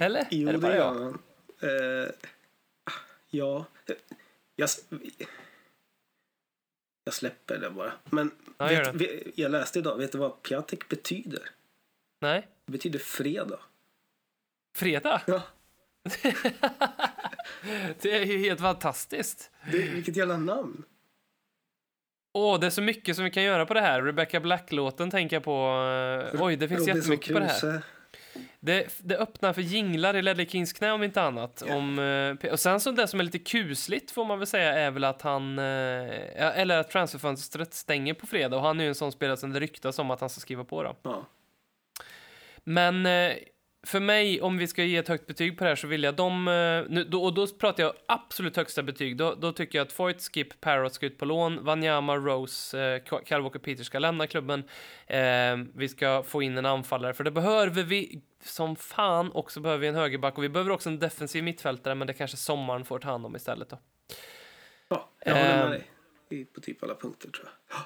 [SPEAKER 1] Eller?
[SPEAKER 3] Jo,
[SPEAKER 1] är det
[SPEAKER 3] det
[SPEAKER 1] bara
[SPEAKER 3] gör
[SPEAKER 1] jag?
[SPEAKER 3] Eh, ja. Jag, jag släpper det bara. Men
[SPEAKER 1] Ja,
[SPEAKER 3] vet, vi- jag läste idag, vet du vad Piatek betyder?
[SPEAKER 1] Nej?
[SPEAKER 3] Det betyder fredag.
[SPEAKER 1] Fredag?
[SPEAKER 3] Ja.
[SPEAKER 1] det är ju helt fantastiskt.
[SPEAKER 3] Det, vilket jävla namn.
[SPEAKER 1] Åh, det är så mycket som vi kan göra på det här. Rebecca Black-låten tänker jag på. Eh, Oj, det finns
[SPEAKER 3] Robinson
[SPEAKER 1] jättemycket på det här. Det, det öppnar för jinglar i Ledley Kings knä om inte annat.
[SPEAKER 3] Ja.
[SPEAKER 1] Om, eh, och sen så det som är lite kusligt får man väl säga är väl att han, eh, eller att transferfönstret stänger på fredag och han är ju en sån spelare som det ryktas om att han ska skriva på då.
[SPEAKER 3] Ja.
[SPEAKER 1] Men eh, för mig, om vi ska ge ett högt betyg på det här så vill jag de, eh, nu, då, och då pratar jag absolut högsta betyg, då, då tycker jag att Foyt, Skip, Parrot ska ut på lån, Wanyama, Rose, eh, Kyle Walker-Peters ska lämna klubben, eh, vi ska få in en anfallare, för det behöver vi som fan, och så behöver vi en högerback och vi behöver också en defensiv mittfältare, men det kanske sommaren får ta hand om istället då.
[SPEAKER 3] ja, jag håller med
[SPEAKER 1] Ehm.
[SPEAKER 3] dig. På typ alla punkter tror jag.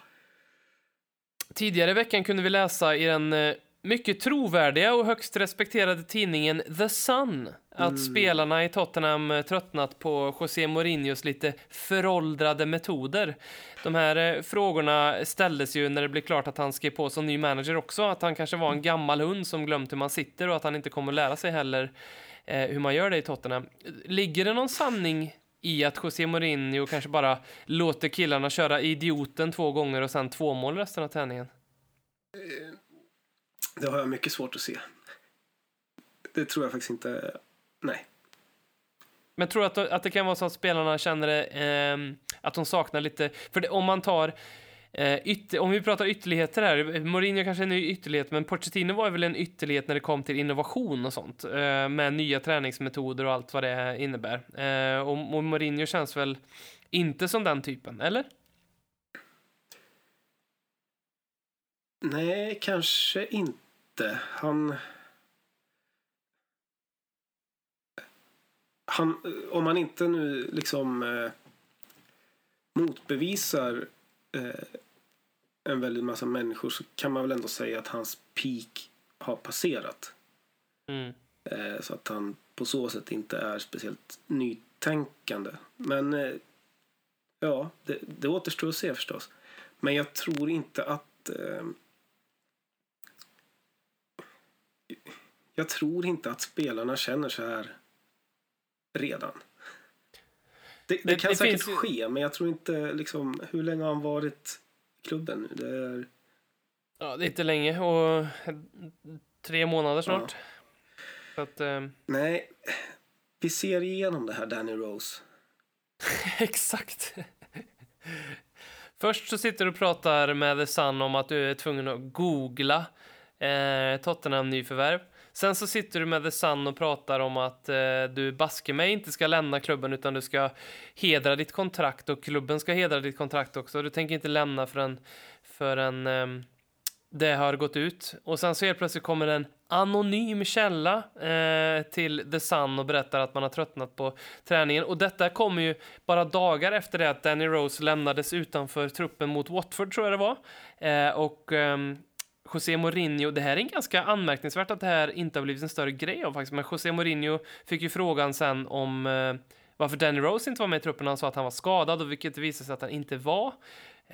[SPEAKER 1] Tidigare i veckan kunde vi läsa i den eh, mycket trovärdiga och högst respekterade tidningen The Sun att spelarna i Tottenham tröttnat på José Mourinhos lite föråldrade metoder. De här eh, frågorna ställdes ju när det blev klart att han skrev på som ny manager också, att han kanske var en gammal hund som glömt hur man sitter och att han inte kommer lära sig heller eh, hur man gör det i Tottenham. Ligger det någon sanning i att José Mourinho kanske bara låter killarna köra idioten två gånger och sen två mål resten av träningen?
[SPEAKER 3] Det har jag mycket svårt att se. Det tror jag faktiskt inte. Nej.
[SPEAKER 1] Men tror du att, att det kan vara så att spelarna känner det, ehm, att de saknar lite, för det, om man tar eh, ytter, om vi pratar ytterligheter här, Mourinho kanske är en ny ytterlighet, men Pochettino var väl en ytterlighet när det kom till innovation och sånt, eh, med nya träningsmetoder och allt vad det innebär. Eh, och, och Mourinho känns väl inte som den typen, eller?
[SPEAKER 3] Nej, kanske inte. Han... han om man inte nu liksom eh, motbevisar eh, en väldigt massa människor så kan man väl ändå säga att hans peak har passerat.
[SPEAKER 1] Mm.
[SPEAKER 3] Eh, så att han på så sätt inte är speciellt nytänkande. Men eh, ja, det, det återstår att se förstås. Men jag tror inte att... Eh, jag tror inte att spelarna känner så här redan. Det, det,
[SPEAKER 1] Det-
[SPEAKER 3] kan
[SPEAKER 1] det
[SPEAKER 3] säkert
[SPEAKER 1] finns
[SPEAKER 3] ske, men jag tror inte liksom... Hur länge har han varit klubben nu. Det är...
[SPEAKER 1] Ja, det är inte länge och tre månader snart. Så att, eh,
[SPEAKER 3] Nej, vi ser igenom det här Danny Rose.
[SPEAKER 1] exakt. Först så sitter du och pratar med The Sun om att du är tvungen att googla eh, Tottenham nyförvärv. Sen så sitter du med The Sun och pratar om att eh, du baske mig inte ska lämna klubben utan du ska hedra ditt kontrakt och klubben ska hedra ditt kontrakt också. Du tänker inte lämna förrän, förrän eh, det har gått ut. Och sen så helt plötsligt kommer en anonym källa eh, till The Sun och berättar att man har tröttnat på träningen. Och detta kommer ju bara dagar efter det att Danny Rose lämnades utanför truppen mot Watford, tror jag det var. Eh, och eh, José Mourinho, det här är ganska anmärkningsvärt att det här inte har blivit en större grej av faktiskt, men José Mourinho fick ju frågan sen om eh, varför Danny Rose inte var med i truppen. Han sa att han var skadad, och vilket det visade sig att han inte var.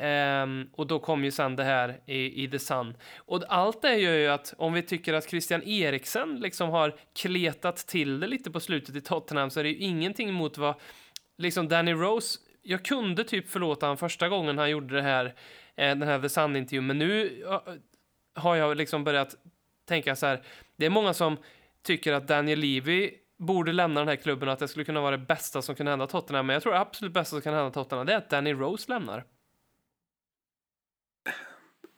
[SPEAKER 1] Um, och då kom ju sen det här i, i The Sun. Och allt det gör ju att om vi tycker att Christian Eriksen liksom har kletat till det lite på slutet i Tottenham så är det ju ingenting mot vad liksom Danny Rose jag kunde typ förlåta honom första gången han gjorde det här, eh, den här The Sun-intervjun, men nu har jag liksom börjat tänka så här, det är många som tycker att Daniel Levy borde lämna den här klubben och att det skulle kunna vara det bästa som kunde hända Tottenham, men jag tror det absolut bästa som kan hända Tottenham, det är att Danny Rose lämnar.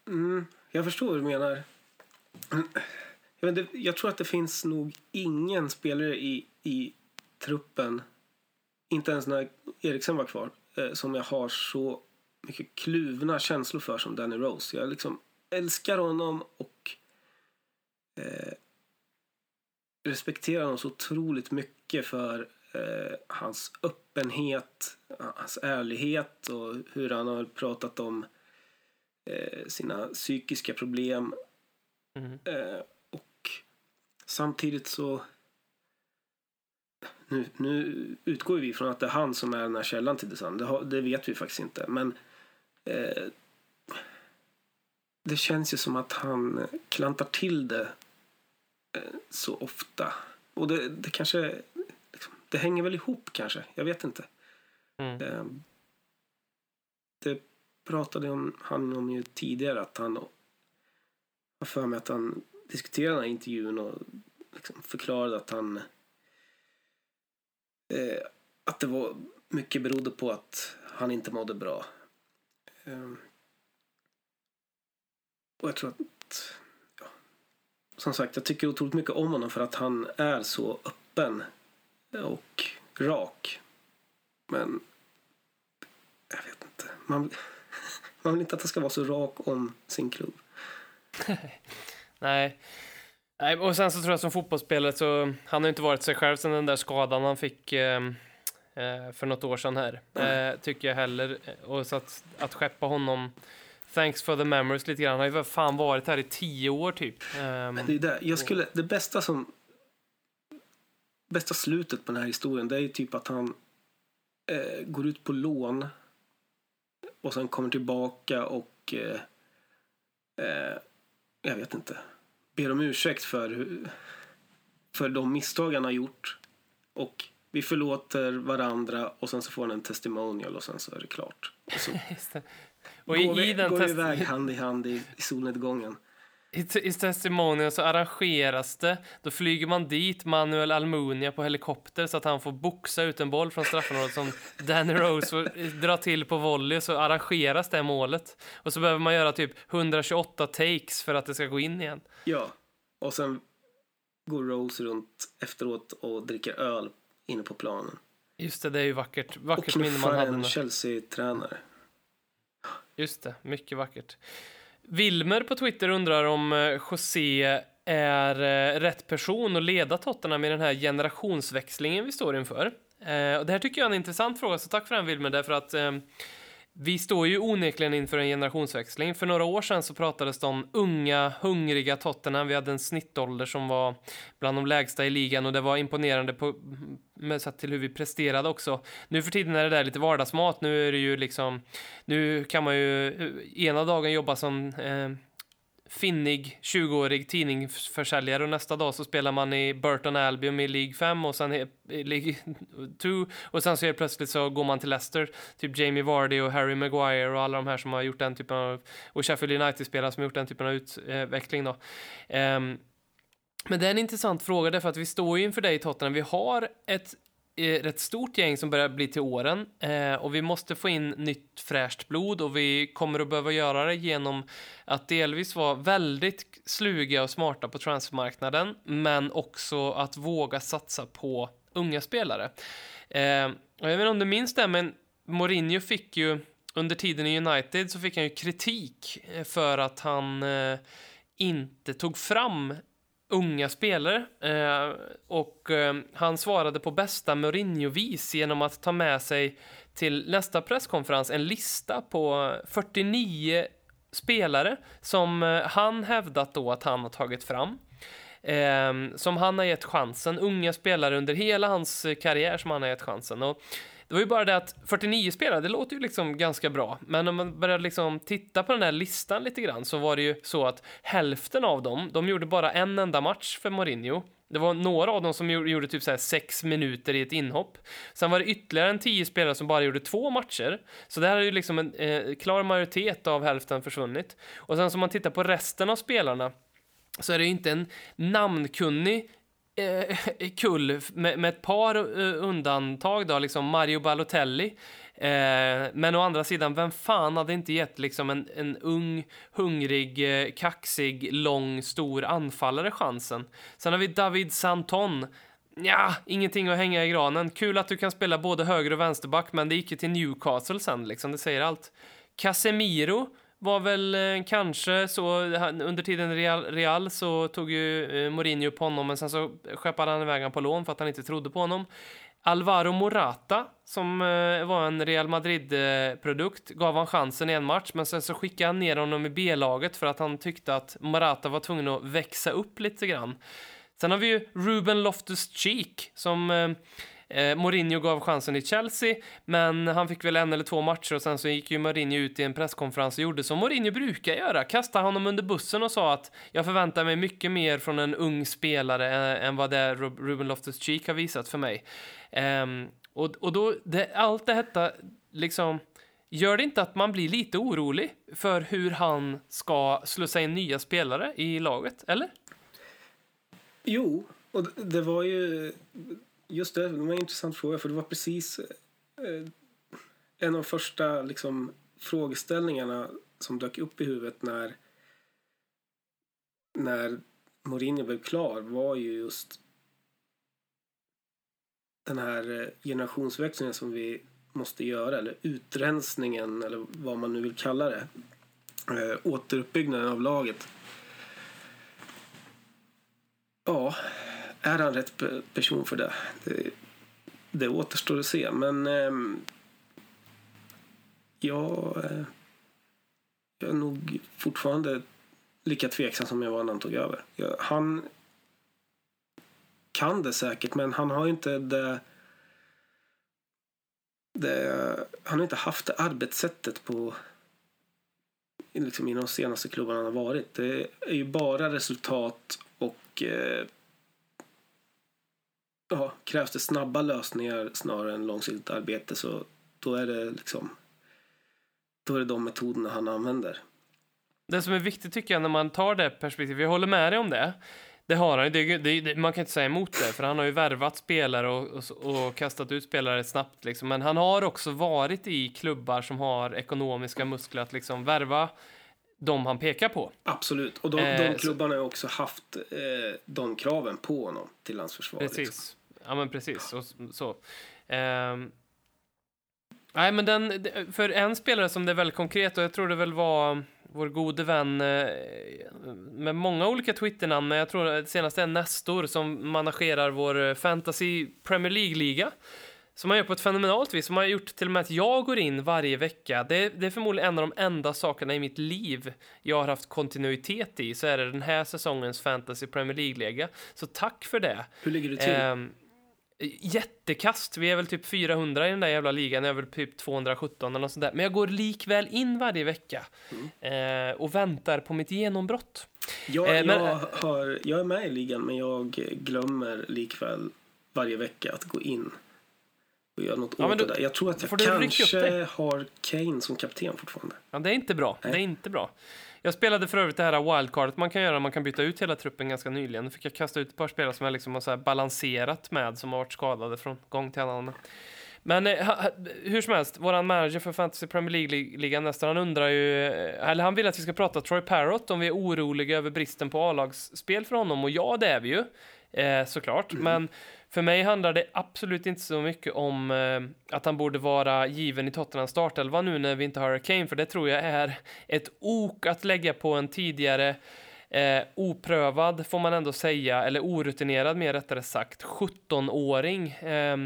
[SPEAKER 3] Mm, jag förstår vad du menar. Jag, vet, jag tror att det finns nog ingen spelare i, i truppen, inte ens när Eriksen var kvar, eh, som jag har så mycket kluvna känslor för som Danny Rose. Jag liksom älskar honom och eh, respekterar honom så otroligt mycket för eh, hans öppenhet, hans ärlighet och hur han har pratat om eh, sina psykiska problem.
[SPEAKER 1] Mm.
[SPEAKER 3] Eh, och samtidigt så nu, nu utgår vi från att det är han som är den här källan till Desan. Det, det vet vi faktiskt inte. Men eh, det känns ju som att han klantar till det eh, så ofta. Och det, det kanske... Liksom, det hänger väl ihop kanske. Jag vet inte.
[SPEAKER 1] Mm.
[SPEAKER 3] Eh, det pratade om, han om ju tidigare att han har för mig att han diskuterade den här intervjun och liksom förklarade att han eh, att det var mycket berodde på att han inte mådde bra. Och jag tror att ja, som sagt, jag tycker otroligt mycket om honom för att han är så öppen och rak. Men jag vet inte. Man, man vill inte att han ska vara så rak om sin klubb.
[SPEAKER 1] Nej. Nej, och sen så tror jag som fotbollsspelare så han har inte varit sig själv sen den där skadan han fick eh, eh, för något år sedan här. Eh, tycker jag heller. Och så att, att skeppa honom Thanks for the memories lite grann. Han har ju för fan varit här i tio år typ. Ehm,
[SPEAKER 3] Det, är det, jag skulle, det bästa som... Bästa slutet på den här historien det är ju typ att han eh, går ut på lån och sen kommer tillbaka och eh, eh, jag vet inte ber om ursäkt för, för de misstag han har gjort och vi förlåter varandra och sen så får han en testimonial och sen så är det klart. Och så.
[SPEAKER 1] Och i,
[SPEAKER 3] går vi,
[SPEAKER 1] i den
[SPEAKER 3] går vi iväg hand i hand i, i solnedgången.
[SPEAKER 1] I, I testimonial så arrangeras det. Då flyger man dit Manuel Almunia på helikopter så att han får boxa ut en boll från straffområdet som Danny Rose får dra till på volley så arrangeras det målet. Och så behöver man göra typ 128 takes för att det ska gå in igen.
[SPEAKER 3] Ja, och sen går Rose runt efteråt och dricker öl inne på planen.
[SPEAKER 1] Just det, det är ju vackert. Vackert minne man
[SPEAKER 3] en. Chelsea-tränare.
[SPEAKER 1] Just det, mycket vackert. Wilmer på Twitter undrar om eh, José är eh, rätt person att leda Tottenham i den här generationsväxlingen vi står inför. Eh, och det här tycker jag är en intressant fråga, så tack för den Wilmer, därför att vi står ju onekligen inför en generationsväxling. För några år sedan så pratades det om unga, hungriga Tottenham. Vi hade en snittålder som var bland de lägsta i ligan och det var imponerande på, med sett till hur vi presterade också. Nu för tiden är det där lite vardagsmat. Nu är det ju liksom, nu kan man ju eh, ena dagen jobba som eh, finnig 20-årig tidningsförsäljare och nästa dag så spelar man i Burton Albion i League 5 och sen i League 2 och sen så helt plötsligt så går man till Leicester, typ Jamie Vardy och Harry Maguire och alla de här som har gjort den typen av, och Sheffield United-spelare som har gjort den typen av utveckling då. Um, men det är en intressant fråga därför att vi står ju inför dig Tottenham. Vi har ett rätt stort gäng som börjar bli till åren eh, och vi måste få in nytt fräscht blod och vi kommer att behöva göra det genom att delvis vara väldigt sluga och smarta på transfermarknaden men också att våga satsa på unga spelare. Eh, och jag vet inte om du minns det, men Mourinho fick ju under tiden i United så fick han ju kritik eh, för att han eh, inte tog fram unga spelare. Eh, och eh, han svarade på bästa Mourinho-vis genom att ta med sig till nästa presskonferens en lista på 49 spelare som eh, han hävdat då att han har tagit fram. Eh, som han har gett chansen, unga spelare under hela hans eh, karriär som han har gett chansen. Och det var ju bara det att 49 spelare, det låter ju liksom ganska bra. Men om man börjar liksom titta på den här listan lite grann så var det ju så att hälften av dem, de gjorde bara en enda match för Mourinho. Det var några av dem som gjorde typ så här sex minuter i ett inhopp. Sen var det ytterligare en tio spelare som bara gjorde två matcher. Så där är ju liksom en eh, klar majoritet av hälften försvunnit. Och sen som man tittar på resten av spelarna så är det ju inte en namnkunnig eh, kull med, med, ett par eh, undantag då, liksom Mario Balotelli. Eh, men å andra sidan, vem fan hade inte gett liksom en, en ung, hungrig, eh, kaxig, lång, stor anfallare chansen? Sen har vi David Santon. Ja, ingenting att hänga i granen. Kul att du kan spela både höger och vänsterback, men det gick ju till Newcastle sen, liksom. Det säger allt. Casemiro var väl eh, kanske så, under tiden Real, Real så tog ju eh, Mourinho upp honom, men sen så skeppade han iväg honom på lån för att han inte trodde på honom. Alvaro Morata, som eh, var en Real Madrid-produkt, eh, gav han chansen i en match, men sen så skickade han ner honom i B-laget för att han tyckte att Morata var tvungen att växa upp lite grann. Sen har vi ju Ruben Loftus-Cheek som eh, eh, Mourinho gav chansen i Chelsea, men han fick väl en eller två matcher och sen så gick ju Mourinho ut i en presskonferens och gjorde som Mourinho brukar göra. Kastade honom under bussen och sa att jag förväntar mig mycket mer från en ung spelare än, än vad det Ruben Loftus-Cheek har visat för mig. Eh, och, och då, det, allt det här liksom Gör det inte att man blir lite orolig för hur han ska slussa in nya spelare i laget, eller?
[SPEAKER 3] Jo, och det var ju Just det, det var en intressant fråga för det var precis eh, en av de första liksom, frågeställningarna som dök upp i huvudet när när Mourinho blev klar var ju just den här eh, generationsväxlingen som vi måste göra eller utrensningen eller vad man nu vill kalla det. Äh, återuppbyggnaden av laget. Ja, är han rätt person för det? Det, det återstår att se. Men eh, jag, eh, jag är nog fortfarande lika tveksam som jag var när han tog över. Jag, han kan det säkert, men han har inte det, det han har inte haft det arbetssättet på liksom i de senaste klubbarna han har varit. Det är ju bara resultat och eh, ja, krävs det snabba lösningar snarare än långsiktigt arbete så då är det liksom då är det de metoderna han använder.
[SPEAKER 1] Det som är viktigt tycker jag när man tar det perspektivet, jag håller med dig om det. Det har han det, det, det, man kan inte säga emot det, för han har ju värvat spelare och, och, och, kastat ut spelare snabbt. Liksom. Men han har också varit i klubbar som har ekonomiska muskler att liksom värva de han pekar på.
[SPEAKER 3] Absolut, och de, eh, de klubbarna har också haft eh, de kraven på honom till landsförsvaret.
[SPEAKER 1] Precis. Liksom. Ja, men precis. Och, så. Um, nej, men den, för en spelare som det är väldigt konkret, och jag tror det väl var vår gode vän eh, med många olika Twitternamn, men jag tror det senaste är Nestor som managerar vår eh, Fantasy Premier League-liga. Som han gör på ett fenomenalt vis, som har gjort till och med att jag går in varje vecka. Det, det, är förmodligen en av de enda sakerna i mitt liv jag har haft kontinuitet i, så är det den här säsongens Fantasy Premier League-liga. Så tack för det.
[SPEAKER 3] Hur ligger du till? Um,
[SPEAKER 1] jättekast. Vi är väl typ 400 i den där jävla ligan. Jag är väl typ 217 eller något sånt där. Men jag går likväl in varje vecka eh, och väntar på mitt genombrott.
[SPEAKER 3] Jag,
[SPEAKER 1] Eh, men-
[SPEAKER 3] jag, har, jag är med i ligan men jag glömmer likväl varje vecka att gå in och göra något
[SPEAKER 1] Ja,
[SPEAKER 3] åt
[SPEAKER 1] då-
[SPEAKER 3] det där. Jag tror att jag kanske har Kane som kapten fortfarande.
[SPEAKER 1] Ja, det är inte bra. Det är
[SPEAKER 3] Nej.
[SPEAKER 1] inte bra. Jag spelade för övrigt det här wildcardet man kan göra. Man kan byta ut hela truppen ganska nyligen. Då fick jag kasta ut ett par spelare som jag liksom har så balanserat med, som har varit skadade från gång till annan. Men eh, hur som helst, våran manager för Fantasy Premier League-ligan nästan, han undrar ju, eh, eller han vill att vi ska prata Troy Parrott, om vi är oroliga över bristen på A-lagsspel för honom. Och ja, det är vi ju, eh, såklart. Men för mig handlar det absolut inte så mycket om eh, att han borde vara given i Tottenhams startelva nu när vi inte har Kane, för det tror jag är ett ok att lägga på en tidigare eh, oprövad, får man ändå säga, eller orutinerad mer rättare sagt, 17-åring. eh,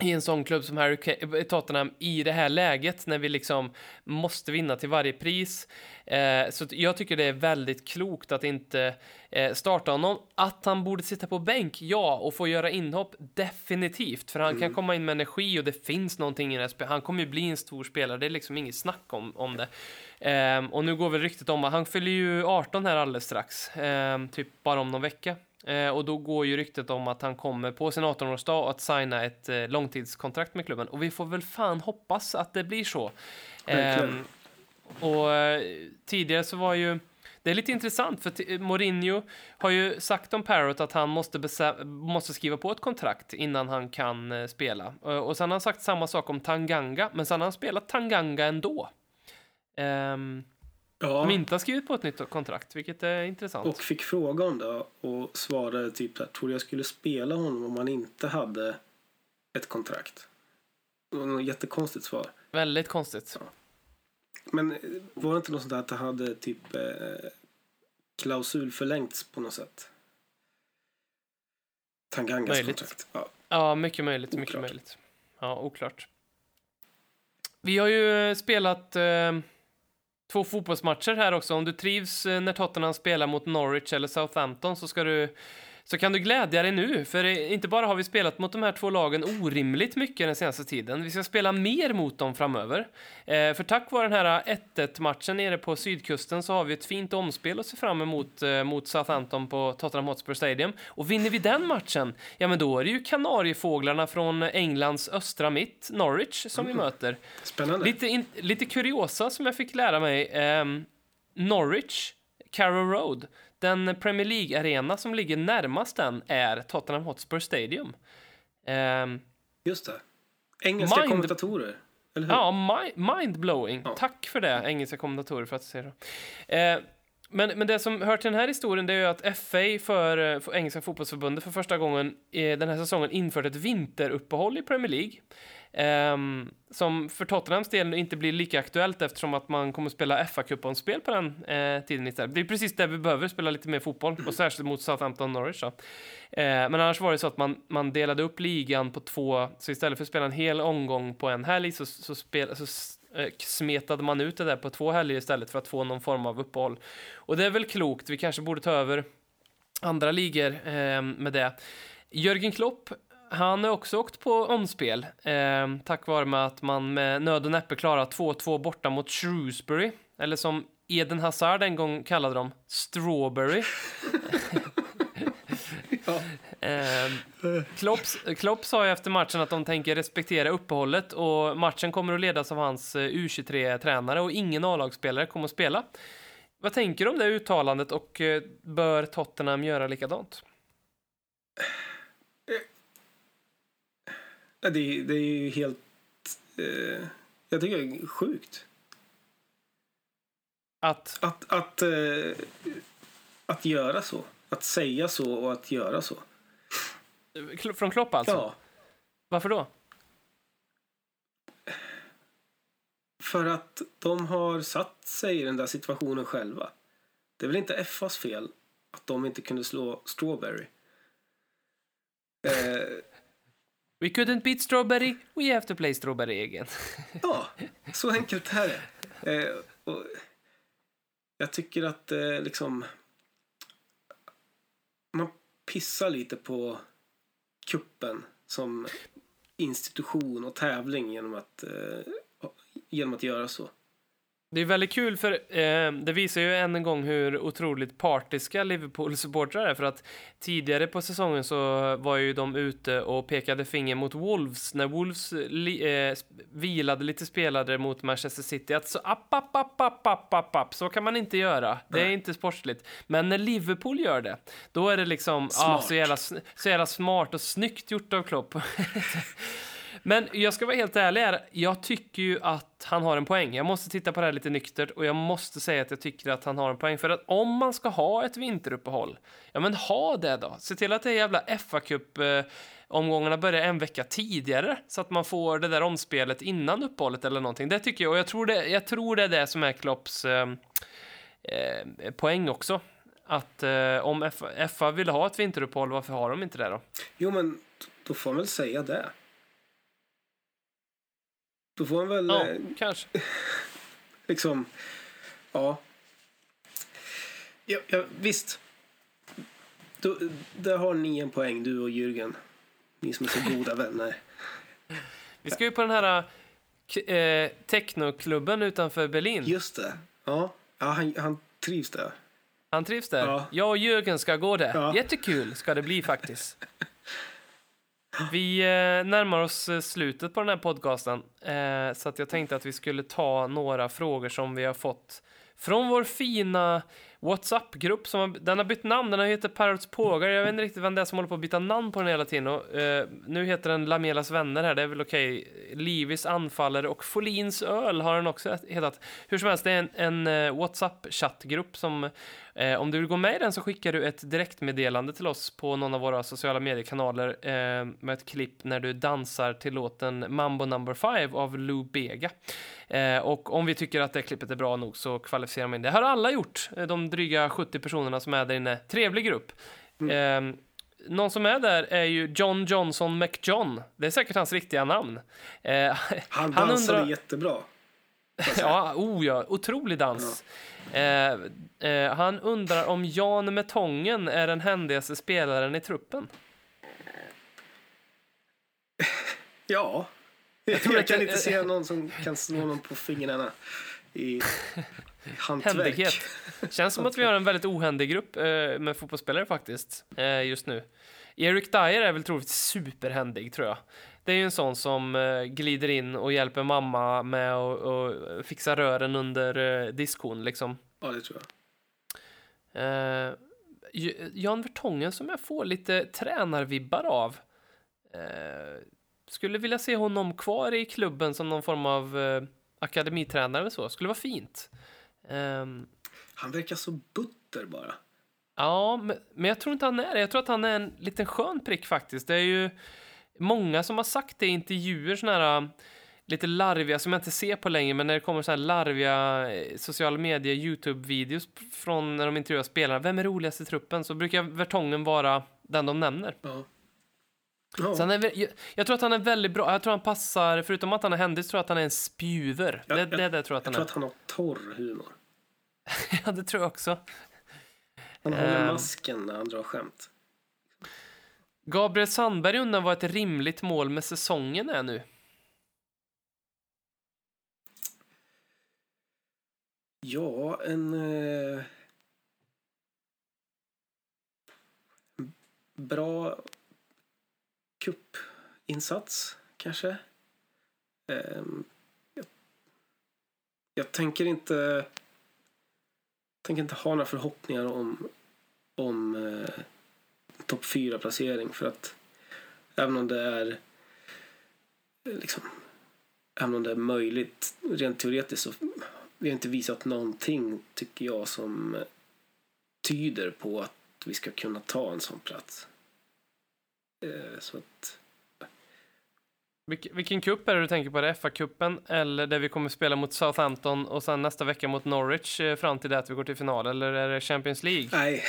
[SPEAKER 1] i en sån klubb som Harry Kane, eh, Tottenham i det här läget när vi liksom måste vinna till varje pris. Eh, så jag tycker det är väldigt klokt att inte eh, starta honom. Att han borde sitta på bänk, ja, och få göra inhopp, definitivt. För han kan komma in med energi och det finns någonting i det här spelet. Han kommer ju bli en stor spelare, det är liksom inget snack om, om det. Ehm, och nu går väl ryktet om att han fyller ju 18 här alldeles strax, ehm, typ bara om någon vecka. Eh, och då går ju ryktet om att han kommer på sin 18-årsdag att signa ett eh, långtidskontrakt med klubben. Och vi får väl fan hoppas att det blir så. Och eh, tidigare så var ju det är lite intressant för Mourinho har ju sagt om Parrot att han måste, måste skriva på ett kontrakt innan han kan eh, spela. Eh, och sen har han sagt samma sak om Tanganga, men sen har han spelat Tanganga ändå. Ehm,
[SPEAKER 3] Ja,
[SPEAKER 1] Som inte har skrivit på ett nytt kontrakt, vilket är intressant.
[SPEAKER 3] och fick fråga om det och svarade typ här, tror jag skulle spela honom om han inte hade ett kontrakt? Ett jättekonstigt svar.
[SPEAKER 1] Väldigt konstigt.
[SPEAKER 3] Men eh, var det inte något sånt där att det hade typ eh, klausul förlängts på något sätt? Tangangas
[SPEAKER 1] Möjligt.
[SPEAKER 3] kontrakt. Ja.
[SPEAKER 1] Ja, mycket möjligt, mycket
[SPEAKER 3] Oklart.
[SPEAKER 1] möjligt. Ja, oklart. Vi har ju eh, spelat eh, två fotbollsmatcher här också. Om du trivs eh, när Tottenham spelar mot Norwich eller Southampton så ska du så kan du glädja dig nu, för eh, inte bara har vi spelat mot de här två lagen orimligt mycket den senaste tiden, vi ska spela mer mot dem framöver. Eh, för tack vare den här 1-1-matchen nere på sydkusten så har vi ett fint omspel att se fram emot eh, mot Southampton på Tottenham Hotspur Stadium. Och vinner vi den matchen, ja men då är det ju Kanariefåglarna från Englands östra mitt, Norwich, som vi möter.
[SPEAKER 3] Spännande.
[SPEAKER 1] Lite, in, lite kuriosa som jag fick lära mig. ehm, Norwich, Carrow Road, den Premier League-arena som ligger närmast den är Tottenham Hotspur Stadium. Ehm,
[SPEAKER 3] Just det. Engelska
[SPEAKER 1] Mind-
[SPEAKER 3] kommentatorer. Eller hur?
[SPEAKER 1] ja, mi- mind-blowing.
[SPEAKER 3] Ja.
[SPEAKER 1] Tack för det, engelska kommentatorer, för att säga så. Eh, men, men det som hör till den här historien det är att FA för, eh, för Engelska fotbollsförbundet för första gången eh, den här säsongen infört ett vinteruppehåll i Premier League. Um, som för Tottenhams del inte blir lika aktuellt eftersom att man kommer spela fa spel på den uh, tiden istället. Det är precis det vi behöver, spela lite mer fotboll och särskilt mot Southampton Norwich. Då. Eh, men annars var det så att man, man delade upp ligan på två, så istället för att spela en hel omgång på en helg så, så, spel, så eh, smetade man ut det där på två helger istället för att få någon form av uppehåll. Och det är väl klokt, vi kanske borde ta över andra ligor eh, med det. Jörgen Klopp, han har också åkt på omspel eh, tack vare med att man med nöd och näppe klarar 2-2 borta mot Shrewsbury, eller som Eden Hazard en gång kallade dem, Strawberry.
[SPEAKER 3] Ja.
[SPEAKER 1] Eh, Klopps, Klopp sa ju efter matchen att de tänker respektera uppehållet och matchen kommer att ledas av hans eh, U23-tränare och ingen A-lagsspelare kommer att spela. Vad tänker du om det uttalandet och eh, bör Tottenham göra likadant?
[SPEAKER 3] Det, är- det är ju helt... Eh, jag tycker det är sjukt.
[SPEAKER 1] Att,
[SPEAKER 3] Att, att, eh, att göra så. Att säga så och att göra så.
[SPEAKER 1] Från Klopp alltså?
[SPEAKER 3] Ja,
[SPEAKER 1] Varför då?
[SPEAKER 3] för att de har satt sig i den där situationen själva. Det är väl inte FAs fel att de inte kunde slå Strawberry. Eh,
[SPEAKER 1] We couldn't beat Strawberry, we have to play Strawberry again.
[SPEAKER 3] ja, så enkelt är det. Eh, och jag tycker att eh, liksom... Man pissar lite på kuppen som institution och tävling genom att, eh, genom att göra så.
[SPEAKER 1] Det är väldigt kul för eh, det visar ju än en gång hur otroligt partiska Liverpool-supportrar är för att tidigare på säsongen så var ju de ute och pekade finger mot Wolves när Wolves li, eh, vilade lite spelare mot Manchester City att så app, app, app, app, app, app, app, så kan man inte göra. Det är inte sportsligt. Men när Liverpool gör det, då är det liksom ah, så, jävla, så jävla smart och snyggt gjort av Klopp. Men jag ska vara helt ärlig här, jag tycker ju att han har en poäng. Jag måste titta på det här lite nyktert och jag måste säga att jag tycker att han har en poäng. För att om man ska ha ett vinteruppehåll, ja men ha det då. Se till att det jävla fa cup eh, omgångarna börjar en vecka tidigare så att man får det där omspelet innan uppehållet eller någonting. Det tycker jag och jag tror det, jag tror det är det som är Klopps eh, eh, poäng också. Att eh, om FA, FA vill ha ett vinteruppehåll, varför har de inte det då?
[SPEAKER 3] Jo, men då får man väl säga det. Då får man väl
[SPEAKER 1] Ja,
[SPEAKER 3] eh,
[SPEAKER 1] kanske.
[SPEAKER 3] liksom, ja. ja, ja visst. Då, där har ni en poäng, du och Jürgen. Ni som är så goda vänner.
[SPEAKER 1] Vi ska ju på den här k- eh, technoklubben utanför Berlin.
[SPEAKER 3] Just det. Ja, ja han, han trivs där.
[SPEAKER 1] Han trivs där.
[SPEAKER 3] Ja.
[SPEAKER 1] Jag och Jürgen ska gå där.
[SPEAKER 3] Ja.
[SPEAKER 1] Jättekul ska det bli faktiskt. Vi eh, närmar oss eh, slutet på den här podcasten. Eh, så att jag tänkte att vi skulle ta några frågor som vi har fått från vår fina WhatsApp-grupp. Som har, den har bytt namn. Den har heter Parrots Pågar. Jag vet inte riktigt vem det är som håller på att byta namn på den hela tiden. Och, eh, nu heter den Lamelas vänner här. Det är väl okej. Livis anfallare och Folins öl har den också hetat. Hur som helst, det är en, en WhatsApp-chattgrupp som om du vill gå med i den så skickar du ett direktmeddelande till oss på någon av våra sociala mediekanaler eh, med ett klipp när du dansar till låten Mambo Number 5 av Lou Bega. Eh, och om vi tycker att det klippet är bra nog så kvalificerar man in det. har alla gjort, eh, de dryga 70 personerna som är där inne. Trevlig grupp. Eh, någon som är där är ju John Johnson McJohn. Det är säkert hans riktiga namn. Eh,
[SPEAKER 3] Han dansade
[SPEAKER 1] undrar-
[SPEAKER 3] jättebra.
[SPEAKER 1] Ja, oh ja, otrolig dans. Eh, eh, han undrar om Jan Metongen är den händigaste spelaren i truppen.
[SPEAKER 3] Ja. Jag,
[SPEAKER 1] att
[SPEAKER 3] kan
[SPEAKER 1] det-
[SPEAKER 3] inte se någon som kan slå någon på fingrarna i hantverk.
[SPEAKER 1] Händighet. Känns som att vi har en väldigt ohändig grupp eh, med fotbollsspelare faktiskt, eh, just nu. Eric Dyer är väl troligtvis superhändig, tror jag. Det är ju en sån som eh, glider in och hjälper mamma med att fixa rören under eh, diskon, liksom.
[SPEAKER 3] Ja, det tror jag.
[SPEAKER 1] Eh, Jan Vertongen som jag får lite tränarvibbar av. Eh, skulle vilja se honom kvar i klubben som någon form av eh, akademitränare eller så. Skulle vara fint. Ehm,
[SPEAKER 3] Han verkar så butter bara.
[SPEAKER 1] ja, men, men jag tror inte han är det. Jag tror att han är en liten skön prick faktiskt. Det är ju många som har sagt det i intervjuer, såna här äh, lite larviga, som jag inte ser på längre, men när det kommer så här larviga eh, sociala medier, YouTube-videos från när de intervjuar spelarna, vem är roligast i truppen? Så brukar Vertongen vara den de nämner.
[SPEAKER 3] Ja. Ja.
[SPEAKER 1] Så han är, jag, jag tror att han är väldigt bra. Jag tror han passar, förutom att han är händig, så tror jag att han är en spjuver.
[SPEAKER 3] Ja,
[SPEAKER 1] det,
[SPEAKER 3] jag-
[SPEAKER 1] det det jag tror att
[SPEAKER 3] jag
[SPEAKER 1] han
[SPEAKER 3] tror
[SPEAKER 1] är.
[SPEAKER 3] att han har torr humor.
[SPEAKER 1] ja, det tror jag också.
[SPEAKER 3] Han håller
[SPEAKER 1] Ehm.
[SPEAKER 3] masken när han drar skämt.
[SPEAKER 1] Gabriel Sandberg undrar vad ett rimligt mål med säsongen är nu.
[SPEAKER 3] Ja, en... Eh, bra kuppinsats kanske. Eh, jag, jag tänker inte... tänker inte ha några förhoppningar om, om eh, topp fyra placering för att även om det är liksom även om det är möjligt rent teoretiskt så vi har inte visat någonting, tycker jag, som tyder på att vi ska kunna ta en sån plats. Eh, Så att,
[SPEAKER 1] vilken, vilken cup är det du tänker på? Är det FA-cupen eller där vi kommer spela mot Southampton och sen nästa vecka mot Norwich eh, fram till det att vi går till final? Eller är det Champions League?
[SPEAKER 3] nej.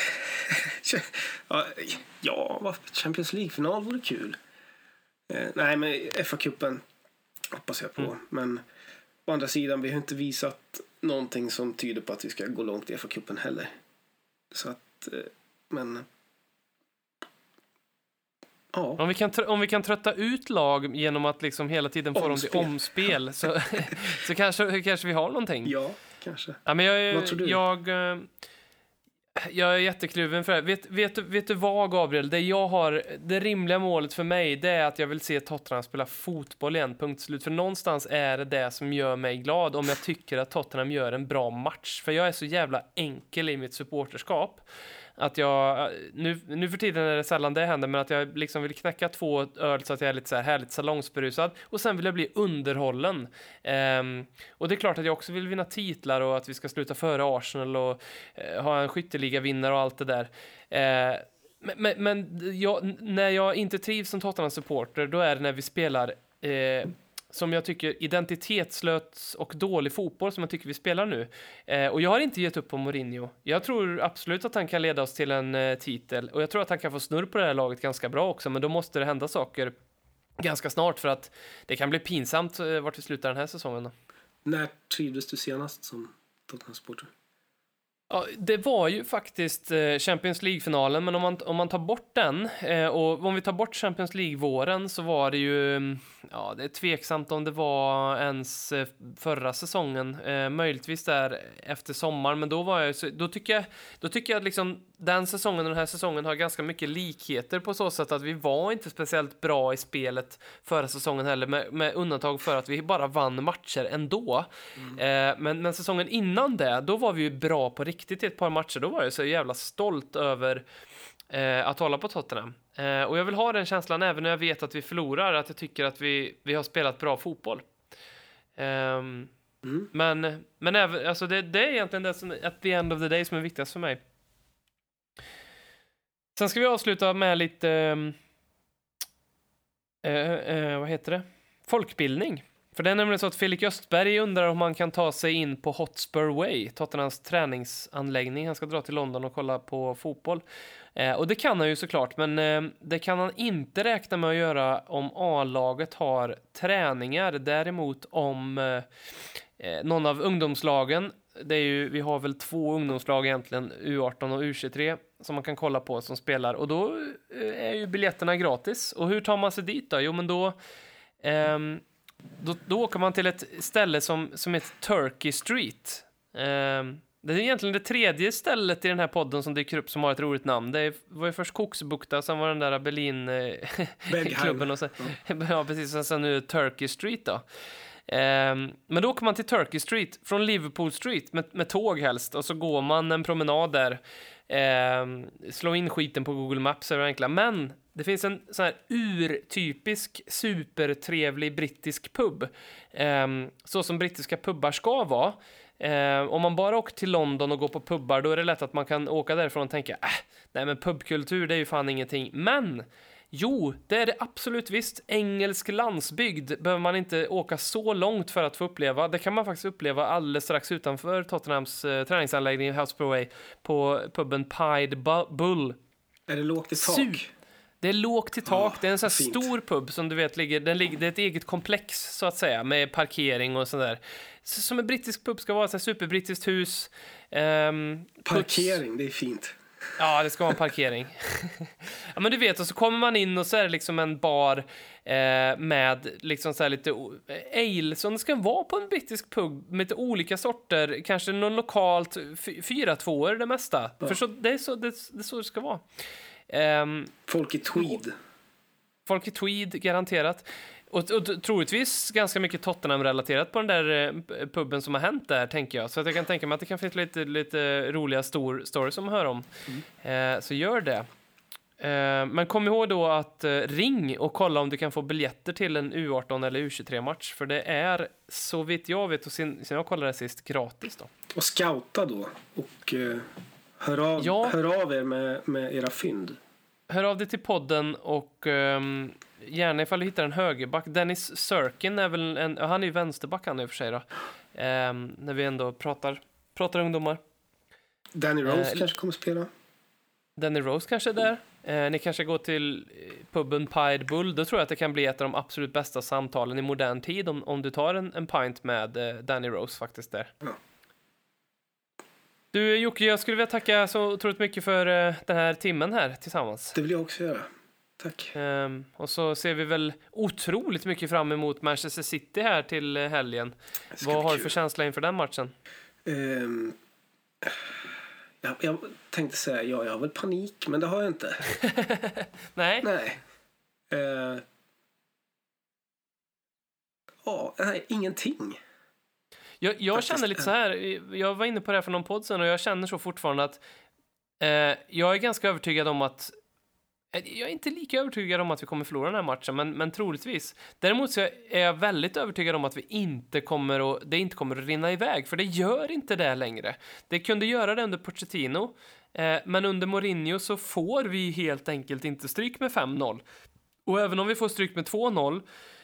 [SPEAKER 3] Ja, Champions League-final vore kul. Eh, Nej, men FA-cupen hoppas jag på.
[SPEAKER 1] Mm.
[SPEAKER 3] Men å andra sidan, vi har inte visat någonting som tyder på att vi ska gå långt i FA-cupen heller. Så att, eh, men Ja,
[SPEAKER 1] Om vi, kan, om vi kan trötta ut lag genom att liksom hela tiden få dem till
[SPEAKER 3] Omspel.
[SPEAKER 1] så, så kanske, kanske vi har någonting.
[SPEAKER 3] ja kanske.
[SPEAKER 1] Ja, men jag,
[SPEAKER 3] Vad tror du?
[SPEAKER 1] Jag, eh, jag är jättekluven för det. Vet, vet, du- vet du vad, Gabriel? Det, jag har, det rimliga målet för mig det är att jag vill se Tottenham spela fotboll igen, punkt slut. För någonstans är det det som gör mig glad om jag tycker att Tottenham gör en bra match. För jag är så jävla enkel i mitt supporterskap. Att jag, nu, nu för tiden är det sällan det händer, men att jag liksom vill knäcka två öl så att jag är lite så här härligt salongsberusad. Och sen vill jag bli underhållen. Um, och det är klart att jag också vill vinna titlar och att vi ska sluta före Arsenal och uh, ha en skytteligavinnare och allt det där. Uh, men men, men jag, när jag inte trivs som Tottenham-supporter, då är det när vi spelar eh, som jag tycker identitetslös och dålig fotboll som jag tycker vi spelar nu. Eh, och jag har inte gett upp på Mourinho. Jag tror absolut att han kan leda oss till en eh, titel och jag tror att han kan få snurr på det här laget ganska bra också, men då måste det hända saker ganska snart för att det kan bli pinsamt eh, vart vi slutar den här säsongen.
[SPEAKER 3] När trivdes du senast som Tottenham-supporter?
[SPEAKER 1] Ja, det var ju faktiskt eh, Champions League-finalen, men om man, om man tar bort den, eh, och om vi tar bort Champions League-våren så var det ju, mm, ja, det är tveksamt om det var ens eh, förra säsongen, möjligtvis där efter sommaren, men då var jag då tycker jag, då tycker jag att liksom den säsongen och den här säsongen har ganska mycket likheter på så sätt att vi var inte speciellt bra i spelet förra säsongen heller, med, med undantag för att vi bara vann matcher ändå. Eh, men, men säsongen innan det, då var vi ju bra på riktigt i ett par matcher. Då var jag så jävla stolt över eh, att hålla på Tottenham. Eh, och jag vill ha den känslan även när jag vet att vi förlorar, att jag tycker att vi, vi har spelat bra fotboll. Ehm,
[SPEAKER 3] Mm.
[SPEAKER 1] Men, men även, alltså det, det är egentligen det som, at the end of the day, som är viktigast för mig. Sen ska vi avsluta med lite, ehm, eh, eh, vad heter det? Folkbildning. För det är nämligen så att Felix Östberg undrar om man kan ta sig in på Hotspur Way, Tottenhams träningsanläggning. Han ska dra till London och kolla på fotboll. Eh, och det kan han ju såklart, men eh, det kan han inte räkna med att göra om A-laget har träningar. Däremot om eh, eh någon av ungdomslagen, det är ju, vi har väl två ungdomslag egentligen, U18 och U23, som man kan kolla på som spelar. Och då eh, är ju biljetterna gratis. Och hur tar man sig dit då? Jo, men då ehm, då, då åker man till ett ställe som, som heter Turkey Street. Ehm, det är egentligen det tredje stället i den här podden som dyker upp som har ett roligt namn. Det var ju först Koksbukta, sen var den där Berlin-klubben och sen, ja, precis, och sen nu Turkey Street då. Ehm, men då åker man till Turkey Street, från Liverpool Street, med, med tåg helst, och så går man en promenad där. Ehm, slå in skiten på Google Maps är det enkla. Men det finns en sån här urtypisk supertrevlig brittisk pub. Ehm, så som brittiska pubbar ska vara. Ehm, om man bara åker till London och går på pubbar då är det lätt att man kan åka därifrån och tänka äh, nej men pubkultur det är ju fan ingenting. Men Jo, det är det absolut visst. Engelsk landsbygd behöver man inte åka så långt för att få uppleva. Det kan man faktiskt uppleva alldeles strax utanför Tottenhams eh, träningsanläggning Hotspur Way på puben Pied Bu- Bull.
[SPEAKER 3] Är det lågt i tak?
[SPEAKER 1] Su- Det är lågt i tak.
[SPEAKER 3] Ah,
[SPEAKER 1] det är en sån här stor pub som du vet ligger, den ligger, det är ett eget komplex så att säga med parkering och sådär. Så, som en brittisk pub ska vara, här superbrittiskt hus. puts-
[SPEAKER 3] Parkering, det är fint.
[SPEAKER 1] Ja, det ska vara en parkering. ja, men du vet, och så kommer man in och så är det liksom en bar eh, med liksom så lite ale som det ska vara på en brittisk pub med lite olika sorter, kanske någon lokalt, fy- fyra tvåor det mesta. För så, det, är så, det, det är så det ska vara. Ehm,
[SPEAKER 3] Folk i tweed.
[SPEAKER 1] folk i tweed, garanterat. Och, och troligtvis ganska mycket Tottenham-relaterat på den där eh, puben som har hänt där, tänker jag. Så att jag kan tänka mig att det kan finnas lite, lite roliga stor stories som hör om. Eh, så gör det. Eh, men kom ihåg då att eh, ring och kolla om du kan få biljetter till en U18 eller U23-match. För det är, så vitt jag vet och sen, sen jag kollade sist, gratis då.
[SPEAKER 3] Och scouta då. Och eh, hör, av,
[SPEAKER 1] Ja.
[SPEAKER 3] hör av er med, med era fynd.
[SPEAKER 1] Hör av dig till podden och ehm, gärna ifall du hittar en högerback. Dennis Sirkin är väl en, han är ju vänsterback han i och för sig då. Ehm, när vi ändå pratar, pratar ungdomar.
[SPEAKER 3] Danny Rose
[SPEAKER 1] Eh,
[SPEAKER 3] kanske kommer spela.
[SPEAKER 1] Danny Rose kanske är där. Eh, ni kanske går till puben Pied Bull. Då tror jag att det kan bli ett av de absolut bästa samtalen i modern tid om, om du tar en, en pint med eh, Danny Rose faktiskt där.
[SPEAKER 3] Ja.
[SPEAKER 1] Du Jocke, jag skulle vilja tacka så otroligt mycket för eh, den här timmen här tillsammans.
[SPEAKER 3] Det vill jag också göra. Tack.
[SPEAKER 1] Ehm, och så ser vi väl otroligt mycket fram emot Manchester City här till helgen. Vad har du för känsla inför den matchen?
[SPEAKER 3] Ehm, jag, jag tänkte säga ja, jag har väl panik, men det har jag inte.
[SPEAKER 1] Nej?
[SPEAKER 3] Nej. Eh, ja, nej, ingenting.
[SPEAKER 1] Jag, jag känner lite så här, jag var inne på det här för någon podd sen och jag känner så fortfarande att eh, jag är ganska övertygad om att Eh, jag är inte lika övertygad om att vi kommer förlora den här matchen, men, men troligtvis. Däremot så är jag väldigt övertygad om att vi inte kommer att, det inte kommer att rinna iväg, för det gör inte det längre. Det kunde göra det under Pochettino, eh, men under Mourinho så får vi helt enkelt inte stryk med 5-0. Och även om vi får stryk med 2-0,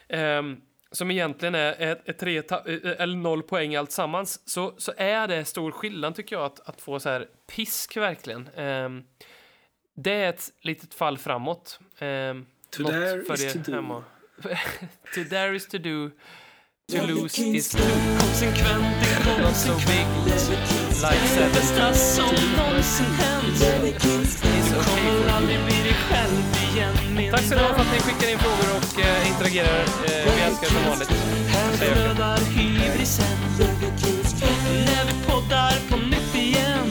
[SPEAKER 1] eh, som egentligen är, är, är tre eh, eh, eller noll poäng alltsammans så, så är det stor skillnad tycker jag att, att få så här pisk verkligen. Eh, det är ett litet fall framåt. Eh,
[SPEAKER 3] to dare för is to
[SPEAKER 1] hemma. do. to dare is to do. To yeah, lose is to. Konsekvent, inkonsekvent. Life seven.
[SPEAKER 4] Bästa som någonsin hänt. Du kommer aldrig bli dig själv igen.
[SPEAKER 1] Tack så mycket för att ni skickar in frågor och eh, interagerar. Eh, vi älskar som vanligt. Här flödar
[SPEAKER 4] hybrisen. Leverpoddar på nytt igen.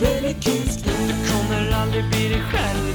[SPEAKER 4] Du kommer aldrig bli dig själv